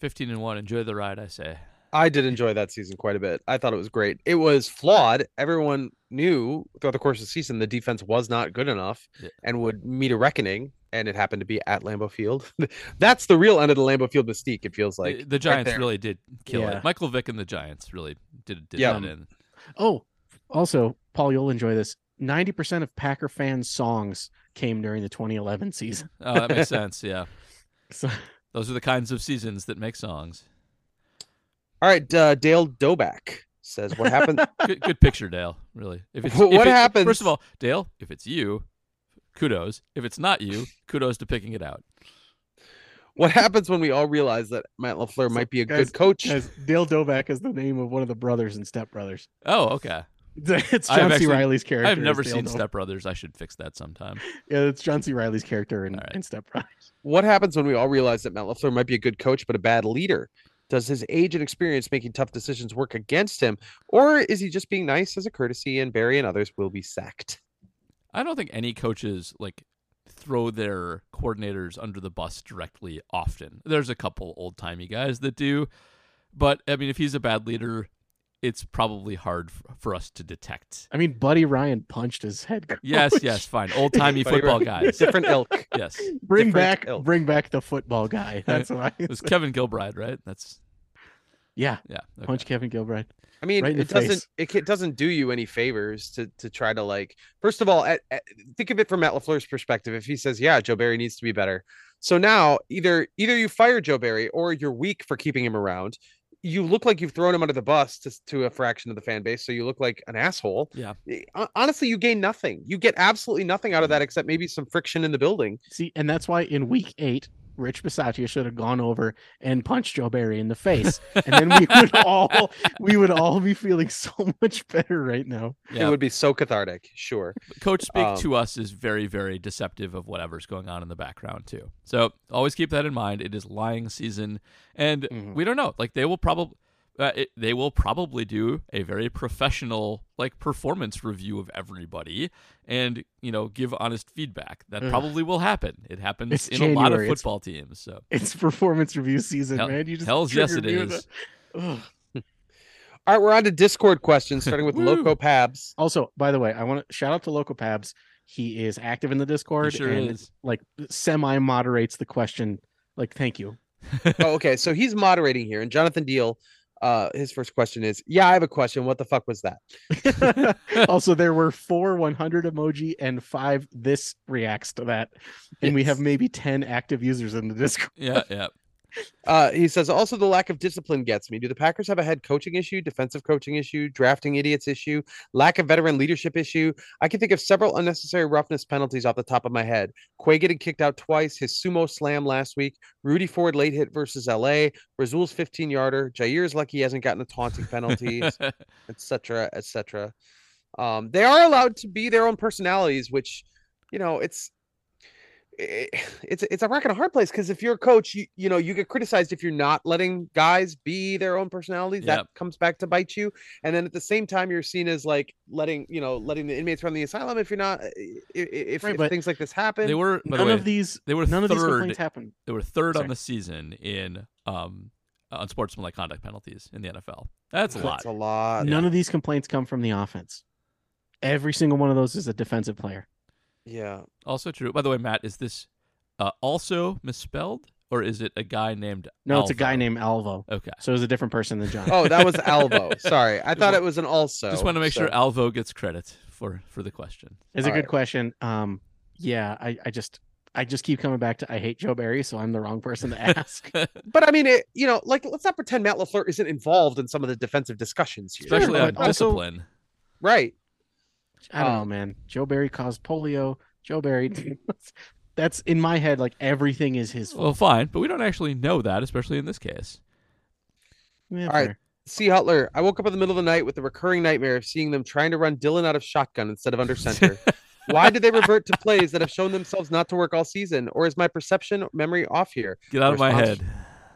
S1: Fifteen and one. Enjoy the ride, I say.
S3: I did enjoy that season quite a bit. I thought it was great. It was flawed. Everyone knew throughout the course of the season the defense was not good enough
S1: Yeah.
S3: and would meet a reckoning. And it happened to be at Lambeau Field. That's the real end of the Lambeau Field mystique. It feels like uh,
S1: the, the Giants
S3: there.
S1: really did kill
S2: Yeah.
S1: it. Michael Vick and the Giants really did did
S3: Yeah.
S1: that in.
S2: Oh, also, Paul, you'll enjoy this. Ninety percent of Packer fans' songs came during the 2011 season.
S1: Oh, that makes sense. Yeah,
S2: So,
S1: those are the kinds of seasons that make songs.
S3: All right, uh, Dale Doback says what happened.
S1: Good, good picture, Dale. Really. If it's
S3: What
S1: if it-
S3: happens-
S1: First of all, Dale, if it's you, kudos. If it's not you, kudos to picking it out.
S3: what happens when we all realize that Matt LaFleur
S2: So,
S3: might be a
S2: guys-
S3: good coach?
S2: guys, Dale Doback is the name of one of the brothers in Step Brothers.
S1: Oh, okay.
S2: It's
S1: I've
S2: John C. Reilly's character.
S1: I've never seen
S2: Doback.
S1: Step Brothers. I should fix that sometime.
S2: Yeah, it's John C. Reilly's character in,
S1: All right.
S2: in Step Brothers.
S3: What happens when we all realize that Matt LaFleur might be a good coach but a bad leader? Does his age and experience making tough decisions work against him, or is he just being nice as a courtesy and Barry and others will be sacked?
S1: I don't think any coaches like throw their coordinators under the bus directly often. There's a couple old timey guys that do, but I mean, if he's a bad leader, it's probably hard for us to detect.
S2: I mean, Buddy Ryan punched his head. Coach.
S1: Yes, yes, fine. Old timey football
S3: Ryan.
S1: guys.
S3: Different ilk.
S1: Yes,
S2: Bring
S3: different
S2: back,
S3: ilk.
S2: bring back the football guy. That's what I.
S1: it was Kevin Gilbride, right? That's
S2: yeah,
S1: yeah. okay.
S2: punch Kevin Gilbride.
S3: I mean,
S2: Right
S3: it doesn't
S2: face.
S3: it doesn't do you any favors to to try to like. First of all, at, at- think of it from Matt LaFleur's perspective. If he says, "Yeah, Joe Barry needs to be better," so now either either you fire Joe Barry or you're weak for keeping him around. You look like you've thrown him under the bus to to a fraction of the fan base, so you look like an asshole.
S1: Yeah.
S3: Eh, Honestly, you gain nothing. You get absolutely nothing out of that except maybe some friction in the building.
S2: See, and that's why in week eight, Rich Bisaccia should have gone over and punched Joe Barry in the face, and then we would all we would all be feeling so much better right now.
S1: Yeah.
S3: It would be so cathartic. Sure.
S1: Coach speak
S3: Um,
S1: to us is very, very deceptive of whatever's going on in the background too. So always keep that in mind. It is lying season, and
S2: Mhm.
S1: we don't know. Like they will probably. Uh, it, they will probably do a very professional like performance review of everybody and you know give honest feedback that
S2: Ugh.
S1: probably will happen it happens
S2: It's
S1: in a lot of
S2: January. It's-
S1: football teams so
S2: It's performance review season,
S1: Hell-
S2: man. You just
S1: hells yes it
S2: triggered me with
S1: is
S2: a- Ugh.
S3: All right, we're on to Discord questions, starting with Loco Pabs.
S2: Also, by the way, I want to shout out to Loco Pabs. He is active in the Discord
S1: sure
S2: and
S1: is.
S2: like semi moderates the question. Like, thank you.
S3: oh, okay. So he's moderating here, and Jonathan Deal, uh, his first question is, "Yeah, I have a question. What the fuck was that?"
S2: also, there were four 100 emoji and five this reacts to that, and we have maybe 10 active users in the Discord.
S1: yeah yeah
S3: Uh, he says also the lack of discipline gets me. Do the Packers have a head coaching issue, defensive coaching issue, drafting idiots issue, lack of veteran leadership issue? I can think of several unnecessary roughness penalties off the top of my head. Quay getting kicked out twice, his sumo slam last week, Rudy Ford late hit versus LA, Rasul's 15 yarder, Jaire's lucky he hasn't gotten a taunting penalty, etc., etc. Um, they are allowed to be their own personalities, which you know it's it, it's it's a rock and a hard place because if you're a coach, you you know you get criticized if you're not letting guys be their own personalities.
S1: Yep.
S3: That comes back to bite you. And then at the same time, you're seen as like letting you know letting the inmates run the asylum if you're not i- i- if,
S2: Right,
S3: if
S2: but
S3: things like this happen.
S1: they were by the
S2: None
S1: way,
S2: of these,
S1: they were
S2: none of these
S1: third
S2: complaints happen.
S1: they were third on the season in um unsportsmanlike conduct penalties in the NFL that's a lot
S3: That's a lot.
S2: None of these complaints come from the offense. Every single one of those is a defensive player.
S3: Yeah.
S1: Also true. By the way, Matt, is this uh, also misspelled, or is it a guy named?
S2: No, it's a guy named Alvo.
S1: Okay.
S2: So it was a different person than John.
S3: Oh, that was Alvo. Sorry, I thought it was an also.
S1: Just want to make
S3: so-
S1: sure Alvo gets credit for for the question.
S2: It's a
S3: All
S2: good
S3: right.
S2: question. Um, yeah, I, I just I just keep coming back to I hate Joe Barry, so I'm the wrong person to ask.
S3: But I mean, it, you know, like let's not pretend Matt LaFleur isn't involved in some of the defensive discussions here.
S1: Especially on
S2: also-
S1: discipline.
S3: right?
S2: I don't know,
S3: Um,
S2: man. Joe Barry caused polio. Joe Barry. That's in my head. Like everything is his fault.
S1: Well, fine, but we don't actually know that, especially in this case.
S2: Yeah,
S3: all right.
S2: fair.
S3: C. Hutler, I woke up in the middle of the night with the recurring nightmare of seeing them trying to run Dillon out of shotgun instead of under center. Why did they revert to plays that have shown themselves not to work all season? Or is my perception memory off here?
S1: Get out of my head.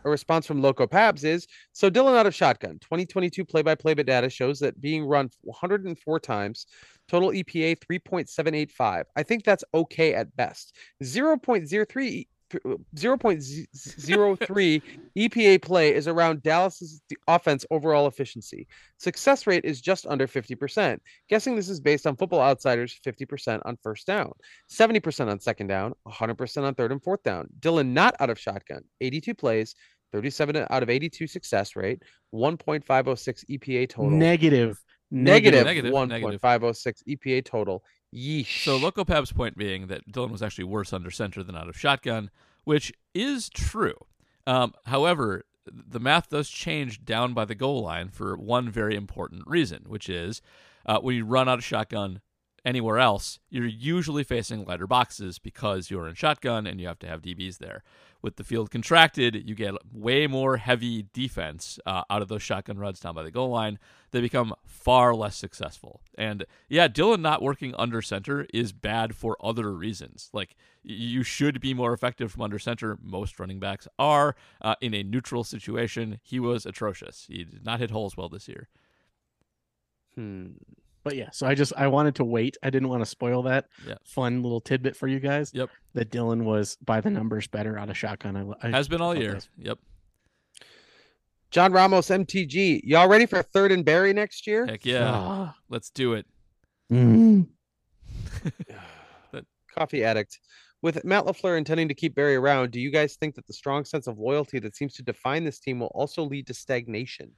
S3: A response from Loco Pabs is so Dillon out of shotgun. 2022 play by play data shows that being run 104 times, total EPA 3.785. I think that's okay at best. 0.03 Uh, 0.03 EPA play is around Dallas's offense overall efficiency. Success rate is just under 50%. Guessing this is based on Football Outsiders 50% on first down, 70% on second down, 100% on third and fourth down. Dillon not out of shotgun, 82 plays, 37 out of 82 success rate, 1.506 EPA total.
S2: Negative.
S3: Negative
S1: Negative, negative.
S3: 1.506 EPA total. Yeesh.
S1: So Loco Pab's point being that Dillon was actually worse under center than out of shotgun, which is true. Um, however, the math does change down by the goal line for one very important reason, which is uh, when you run out of shotgun anywhere else, you're usually facing lighter boxes because you're in shotgun and you have to have DBs there. With the field contracted, you get way more heavy defense uh, out of those shotgun runs down by the goal line. They become far less successful. And yeah, Dillon not working under center is bad for other reasons. Like you should be more effective from under center. Most running backs are. Uh, in a neutral situation, he was atrocious. He did not hit holes well this year.
S3: Hmm.
S2: But yeah, so I just I wanted to wait. I didn't want to spoil that
S1: Yeah.
S2: fun little tidbit for you guys.
S1: Yep.
S2: That Dillon was by the numbers better out of shotgun. I, I
S1: Has been all year.
S2: that-
S1: Yep.
S3: John Ramos, MTG. Y'all ready for third and Barry next year?
S1: Heck yeah.
S2: Ah.
S1: Let's do it.
S2: Mm.
S3: Coffee addict. With Matt LaFleur intending to keep Barry around, do you guys think that the strong sense of loyalty that seems to define this team will also lead to stagnation?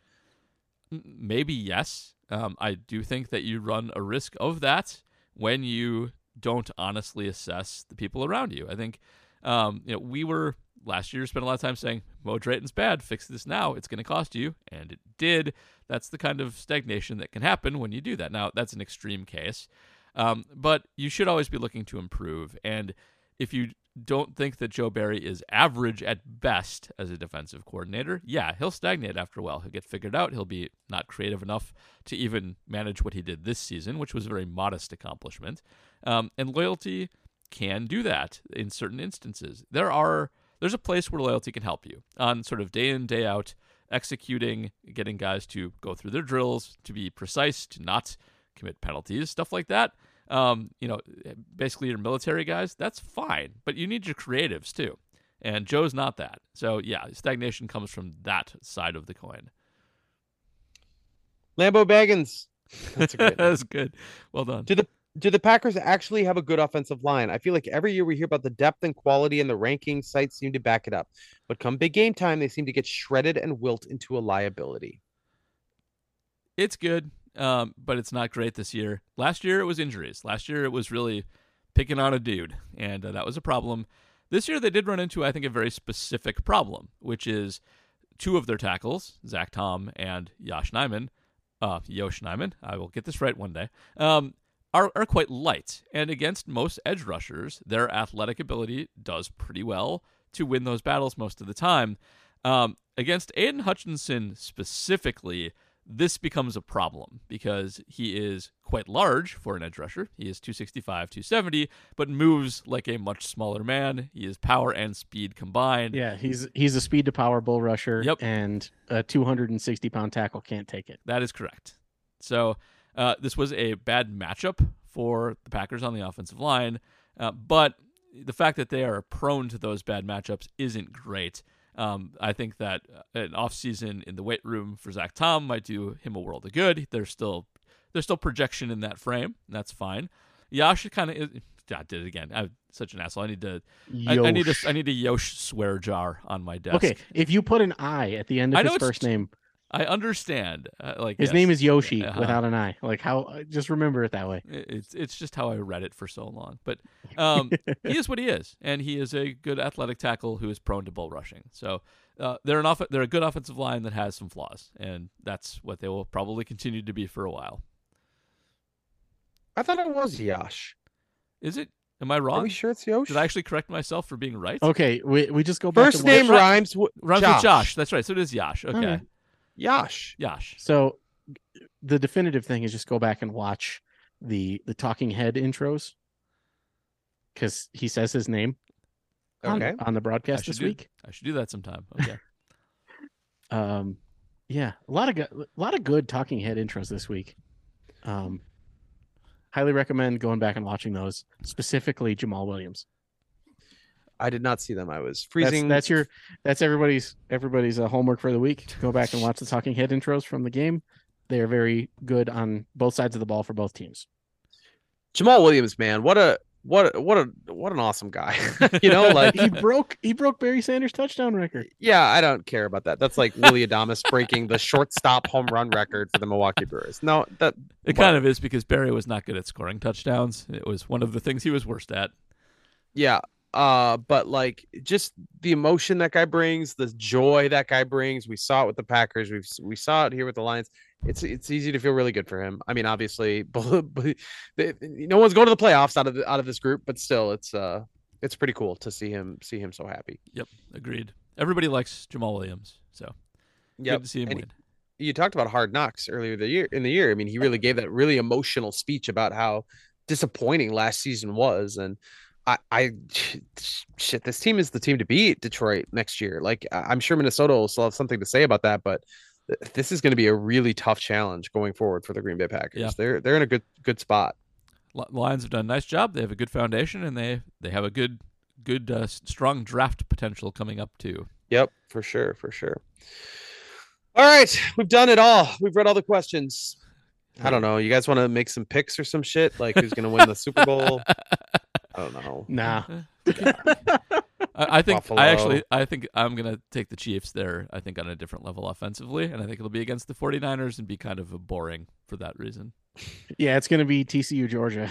S1: Maybe yes. Um, I do think that you run a risk of that when you don't honestly assess the people around you. I think, um, you know, we were last year spent a lot of time saying Mo Drayton's bad, fix this now. It's going to cost you, and it did. That's the kind of stagnation that can happen when you do that. Now, that's an extreme case, um, but you should always be looking to improve. And if you don't think that Joe Barry is average at best as a defensive coordinator, yeah, he'll stagnate after a while. He'll get figured out. He'll be not creative enough to even manage what he did this season, which was a very modest accomplishment. Um, and loyalty can do that in certain instances. There are there's a place where loyalty can help you on sort of day in day out executing, getting guys to go through their drills, to be precise, to not commit penalties, stuff like that. Um, you know, basically your military guys, that's fine, but you need your creatives too. And Joe's not that. So yeah, stagnation comes from that side of the coin.
S3: Lambo Baggins. That's.
S1: That's good. Well done.
S3: Do the do the Packers actually have a good offensive line? I feel like every year we hear about the depth and quality, and the ranking sites seem to back it up. But come big game time, they seem to get shredded and wilt into a liability.
S1: it's good, um, but it's not great this year. Last year it was injuries. Last year it was really picking on a dude, and uh, that was a problem. This year they did run into, I think, a very specific problem, which is two of their tackles, Zach Tom and Josh Nijman, uh, Yosh Nijman, I will get this right one day, um, are, are quite light. And against most edge rushers, their athletic ability does pretty well to win those battles most of the time. Um, against Aidan Hutchinson specifically, this becomes a problem because he is quite large for an edge rusher. He is 265, 270, but moves like a much smaller man. He is power and speed combined.
S2: Yeah, he's he's a speed to power bull rusher.
S1: Yep.
S2: And a 260 pound tackle can't take it.
S1: That is correct. So uh, this was a bad matchup for the Packers on the offensive line, uh, but the fact that they are prone to those bad matchups isn't great. Um, I think that uh, an offseason in the weight room for Zach Tom might do him a world of good. There's still there's still projection in that frame. And that's fine. Yash kind of I did it again. I'm such an asshole. I need to I, I need a
S2: Yosh.
S1: I need a Yosh swear jar on my desk.
S2: Okay, if you put an I at the end of his first
S1: t-
S2: name,
S1: I understand. Uh, like
S2: his
S1: yes.
S2: name is Yoshi
S1: Uh-huh.
S2: without an I. Like how? uh, Just remember it that way.
S1: It's it's just how I read it for so long. But um, he is what he is, and he is a good athletic tackle who is prone to bull rushing. So uh, they're an off- they're a good offensive line that has some flaws, and that's what they will probably continue to be for a while.
S3: I thought it was Yash.
S1: Is it? Am I wrong?
S3: Are we sure it's Yosh?
S1: Did I actually correct myself for being right?
S2: Okay, we, we just go back
S3: First
S2: to
S3: name rhymes.
S1: Rhymes with Josh. That's right. So it is Yash. Okay,
S2: Okay.
S3: Yash.
S1: Yash.
S2: So the definitive thing is just go back and watch the the talking head intros because he says his name on,
S3: Okay.
S2: on the broadcast this
S1: do-
S2: week.
S1: I should do that sometime. Okay.
S2: Um, yeah, a lot of good, a lot of good talking head intros this week. Um, highly recommend going back and watching those. Specifically, Jamaal Williams.
S3: I did not see them. I was freezing.
S2: that's your that's everybody's everybody's uh, homework for the week. To go back and watch the talking head intros from the game. They are very good on both sides of the ball for both teams.
S3: Jamaal Williams, man. What a what a, what a what an awesome guy. you know, like
S2: he broke he broke Barry Sanders' touchdown record.
S3: yeah, I don't care about that. That's like Willy Adames breaking the shortstop home run record for the Milwaukee Brewers. No, that
S1: It kind of is because Barry was not good at scoring touchdowns. It was one of the things he was worst at.
S3: yeah. Uh, but like just the emotion that guy brings, the joy that guy brings. We saw it with the Packers. We've we saw it here with the Lions. It's it's easy to feel really good for him. I mean, obviously, but, but no one's going to the playoffs out of the, out of this group, but still, it's uh, it's pretty cool to see him see him so happy.
S1: Yep, agreed. Everybody likes Jamaal Williams, so
S3: Yeah,
S1: good to see him
S3: and
S1: win.
S3: you talked about hard knocks earlier the year in the year. I mean, he really gave that really emotional speech about how disappointing last season was, and I, I shit, this team is the team to beat Detroit next year. Like I'm sure Minnesota will still have something to say about that, but this is going to be a really tough challenge going forward for the Green Bay Packers.
S1: Yeah.
S3: They're they're in a good good spot.
S1: Lions have done a nice job. They have a good foundation, and they they have a good good uh, strong draft potential coming up too.
S3: Yep, for sure, for sure. All right, we've done it all. We've read all the questions. I don't know. You guys want to make some picks or some shit? Like who's going to win the Super Bowl? I don't know.
S2: Nah.
S1: I, I think
S3: Buffalo.
S1: I actually I think I'm gonna take the Chiefs there. I think on a different level offensively, and I think it'll be against the 49ers and be kind of a boring for that reason.
S2: Yeah, it's gonna be TCU Georgia.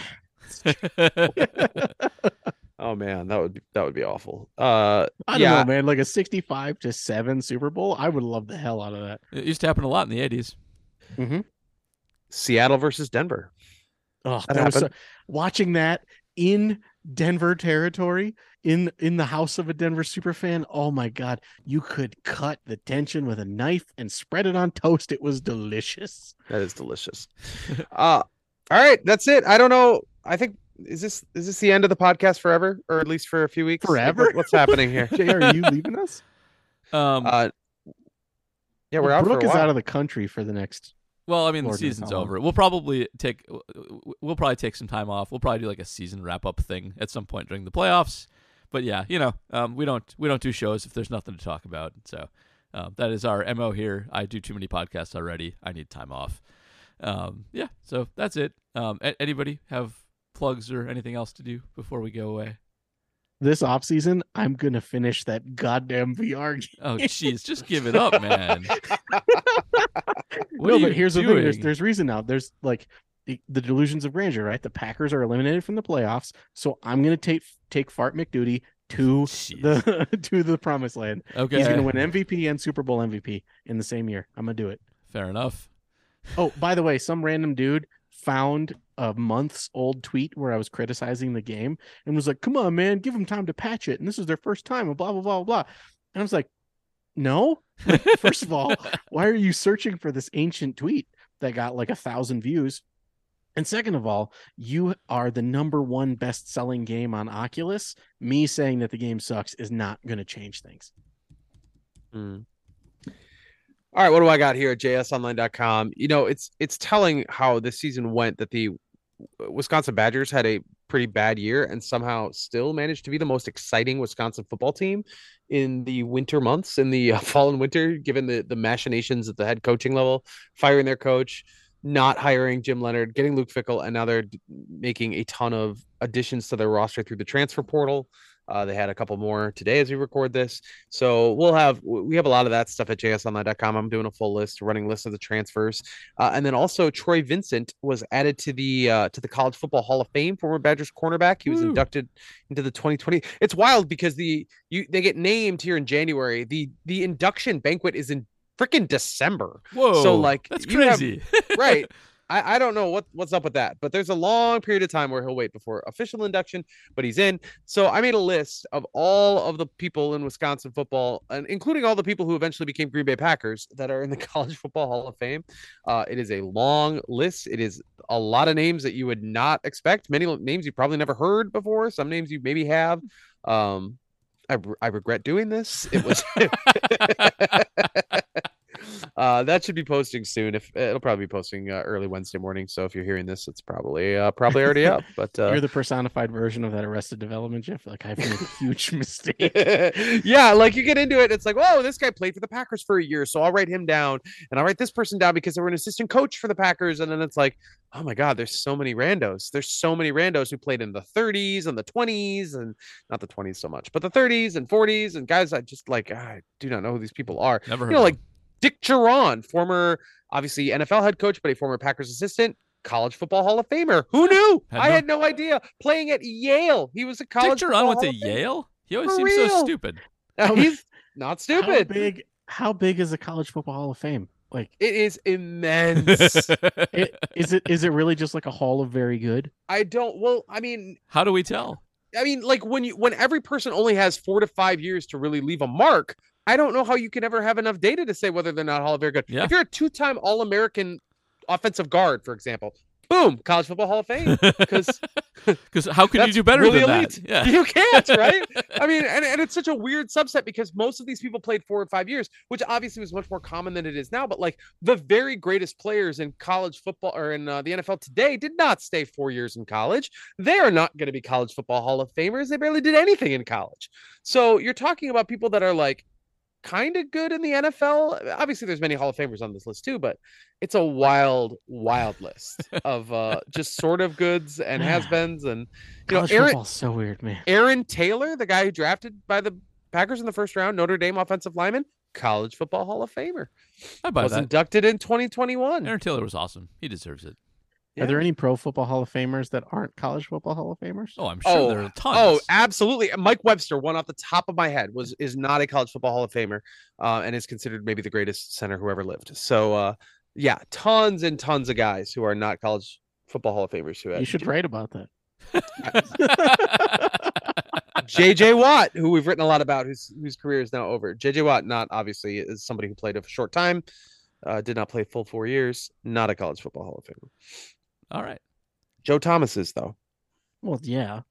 S3: Oh man, that would be that would be awful. Uh,
S2: I don't
S3: yeah,
S2: know, man. Like a sixty-five to seven Super Bowl. I would love the hell out of that.
S1: it used to happen a lot in the 80s.
S3: Seattle versus Denver.
S2: Oh,
S3: That
S2: that was so, watching that in Denver territory in in the house of a Denver super fan. Oh my god, you could cut the tension with a knife and spread it on toast. It was delicious.
S3: That is delicious. uh, all right, that's it. I don't know. I think is this is this the end of the podcast forever, or at least for a few weeks?
S2: Forever?
S3: what- what's happening here?
S2: Jay, are you leaving us?
S1: Um,
S3: Uh, yeah, we're
S2: Well,
S3: out
S2: Brooke
S3: for a
S2: is out of the country for the next.
S1: Well, I mean, the
S2: Lord knows
S1: season's over. We'll probably take we'll probably take some time off. We'll probably do like a season wrap up thing at some point during the playoffs. But yeah, you know, um, we don't we don't do shows if there's nothing to talk about. So um, that is our mo here. I do too many podcasts already. I need time off. Um, yeah, so that's it. Um, anybody have plugs or anything else to do before we go away?
S2: This off season, I'm gonna finish that goddamn VR oh, game.
S1: Oh, jeez, just give it up, man.
S2: No, but here's the thing: there's there's reason now. There's like the, the delusions of grandeur, right? The Packers are eliminated from the playoffs, so I'm gonna take take Fart McDuty to
S1: Jeez.
S2: the to the promised land.
S1: okay,
S2: He's gonna win MVP and Super Bowl MVP in the same year. I'm gonna do it.
S1: fair enough.
S2: Oh, by the way, some random dude found a months old tweet where I was criticizing the game and was like, "Come on, man, give them time to patch it." And this is their first time, and blah blah blah blah. And I was like, "No, first of all, why are you searching for this ancient tweet that got like a thousand views?" And second of all, you are the number one best selling game on Oculus. Me saying that the game sucks is not going to change things.
S3: Mm. All right, what do I got here at jsonline.com? You know, it's it's telling how this season went that the Wisconsin Badgers had a pretty bad year and somehow still managed to be the most exciting Wisconsin football team in the winter months in the uh, fall and winter given the the machinations at the head coaching level, firing their coach, not hiring Jim Leonhard, getting Luke Fickell and now they're making a ton of additions to their roster through the transfer portal. Uh, they had a couple more today as we record this. So we'll have we have a lot of that stuff at jsonline.com. I'm doing a full list, running list of the transfers, uh, and then also Troy Vincent was added to the uh, to the College Football Hall of Fame, former Badgers cornerback. He was
S1: Woo.
S3: inducted into the 2020. It's wild because the you they get named here in January. The the induction banquet is in freaking December.
S1: Whoa, So
S3: like,
S1: that's
S3: you have-
S1: crazy.
S3: right. I, I don't know what, what's up with that, but there's a long period of time where he'll wait before official induction, but he's in. So I made a list of all of the people in Wisconsin football, and including all the people who eventually became Green Bay Packers that are in the College Football Hall of Fame. Uh, it is a long list. It is a lot of names that you would not expect. Many names you probably never heard before. Some names you maybe have. Um, I, I regret doing this. It was uh, that should be posting soon. If it'll probably be posting uh, early Wednesday morning. So if you're hearing this, it's probably uh, probably already up. But uh,
S2: You're the personified version of that Arrested Development, Jeff. Like I've made a huge mistake.
S3: yeah, like you get into it, it's like, whoa, this guy played for the Packers for a year, so I'll write him down, and I'll write this person down because they were an assistant coach for the Packers, and then it's like, oh my god, there's so many randos. There's so many randos who played in the 30s and the 20s, and not the 20s so much, but the 30s and 40s, and guys I just like I do not know who these people are.
S1: Never heard
S3: You know,
S1: of
S3: like Dick Jauron, former obviously NFL head coach, but a former Packers assistant. College Football Hall of Famer. Who knew?
S1: Had
S3: I
S1: no-
S3: had no idea. Playing at Yale, he was a
S1: Dick
S3: college.
S1: Jauron
S3: Football
S1: went to
S3: Hall of Famer.
S1: Yale. He always
S3: For
S1: seems so stupid.
S2: How-
S3: He's not stupid.
S2: How
S3: stupid.
S2: big? How big is the College Football Hall of Fame? Like,
S3: It is immense.
S2: it, is it is it really just like a Hall of Very Good?
S3: I don't. Well, I mean,
S1: How do we tell?
S3: I mean, like when you when every person only has four to five years to really leave a mark. I don't know how you can ever have enough data to say whether they're not all very good.
S1: Yeah.
S3: If you're a two-time All-American offensive guard, for example, boom, College Football Hall of Fame. Because
S1: Because how could you do better
S3: really
S1: than
S3: elite.
S1: that? Yeah.
S3: You can't, right? I mean, and, and it's such a weird subset because most of these people played four or five years, which obviously was much more common than it is now. But like the very greatest players in college football or in uh, the NFL today did not stay four years in college. They are not going to be college football Hall of Famers. They barely did anything in college. So you're talking about people that are like kind of good in the NFL. Obviously, there's many Hall of Famers on this list too, but it's a wild, wild list of uh, just sort of goods and has-beens and you know, Aaron,
S2: so weird, man.
S3: Aaron Taylor, the guy who drafted by the Packers in the first round, Notre Dame offensive lineman, college football Hall of Famer,
S1: I buy
S3: was
S1: that.
S3: inducted in 2021.
S1: Aaron Taylor was awesome. He deserves it.
S3: Yeah.
S2: Are there any Pro Football Hall of Famers that aren't College Football Hall of Famers?
S1: Oh, I'm sure
S3: Oh,
S1: there are tons.
S3: Oh, absolutely. Mike Webster, one off the top of my head, was is not a college football Hall of Famer, uh, and is considered maybe the greatest center who ever lived. So, uh, yeah, tons and tons of guys who are not college football Hall of Famers who
S2: you should write about that.
S3: JJ Watt, who we've written a lot about, whose whose career is now over. JJ Watt, not obviously, is somebody who played a short time, uh, did not play full four years, not a college football Hall of Famer.
S1: All right.
S3: Joe Thomas is though.
S2: Well, yeah.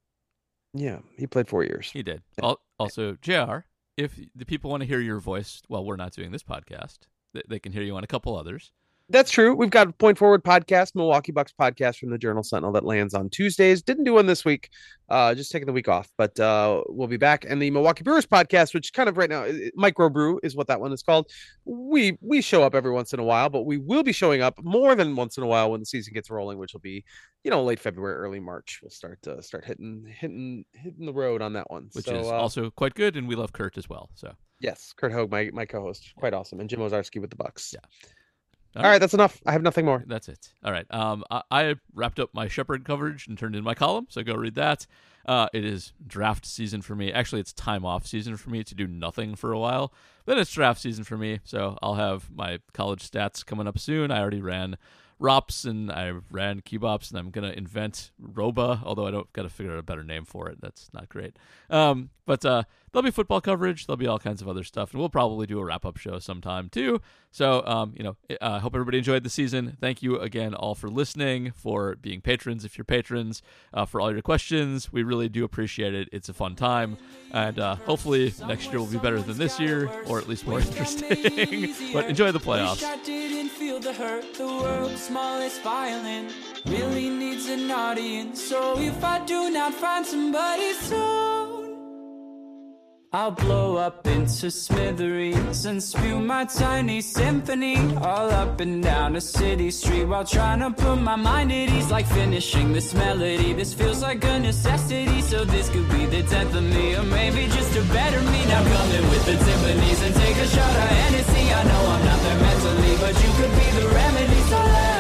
S3: Yeah, he played four years.
S1: He did. Al- Also, JR, if the people want to hear your voice while we're not doing this podcast, they can hear you on a couple others.
S3: That's true. We've got a Point Forward podcast, Milwaukee Bucks podcast from the Journal Sentinel that lands on Tuesdays. Didn't do one this week, uh, just taking the week off, but uh, we'll be back. And the Milwaukee Brewers podcast, which kind of right now uh, micro brew is what that one is called. We we show up every once in a while, but we will be showing up more than once in a while when the season gets rolling, which will be you know late February, early March. We'll start uh, start hitting hitting hitting the road on that one.
S1: which
S3: So,
S1: is
S3: uh,
S1: also quite good, and we love Curt as well. So,
S3: yes, Curt Hogg, my my co-host, quite awesome, and Jim Owczarski with the Bucks.
S1: Yeah.
S3: All right, that's enough. I have nothing more.
S1: That's it. All right. Um, I, I wrapped up my Shepherd coverage and turned in my column, so go read that. Uh, it is draft season for me. Actually, it's time off season for me to do nothing for a while. Then it's draft season for me, so I'll have my college stats coming up soon. I already ran ROPS and I ran Kebops, and I'm gonna invent Roba, although I don't got to figure out a better name for it. That's not great. Um, but uh, there'll be football coverage. There'll be all kinds of other stuff, and we'll probably do a wrap up show sometime too. So, um, you know, I uh, hope everybody enjoyed the season. Thank you again all for listening, for being patrons if you're patrons, uh, for all your questions. We really do appreciate it. It's a fun time, and uh, hopefully next year will be better than this year, or at least more interesting. but enjoy the playoffs.
S5: Wish I didn't feel the hurt. The world's smallest violin really needs an audience. So if I do not find somebody soon, I'll blow up into smithereens and spew my tiny symphony all up and down a city street while trying to put my mind at ease. Like finishing this melody, this feels like a necessity. So this could be the tenth of me, or maybe just a better me. Now coming with the timpani and take a shot of Hennessy. I know I'm not there mentally, but you could be the remedy. So let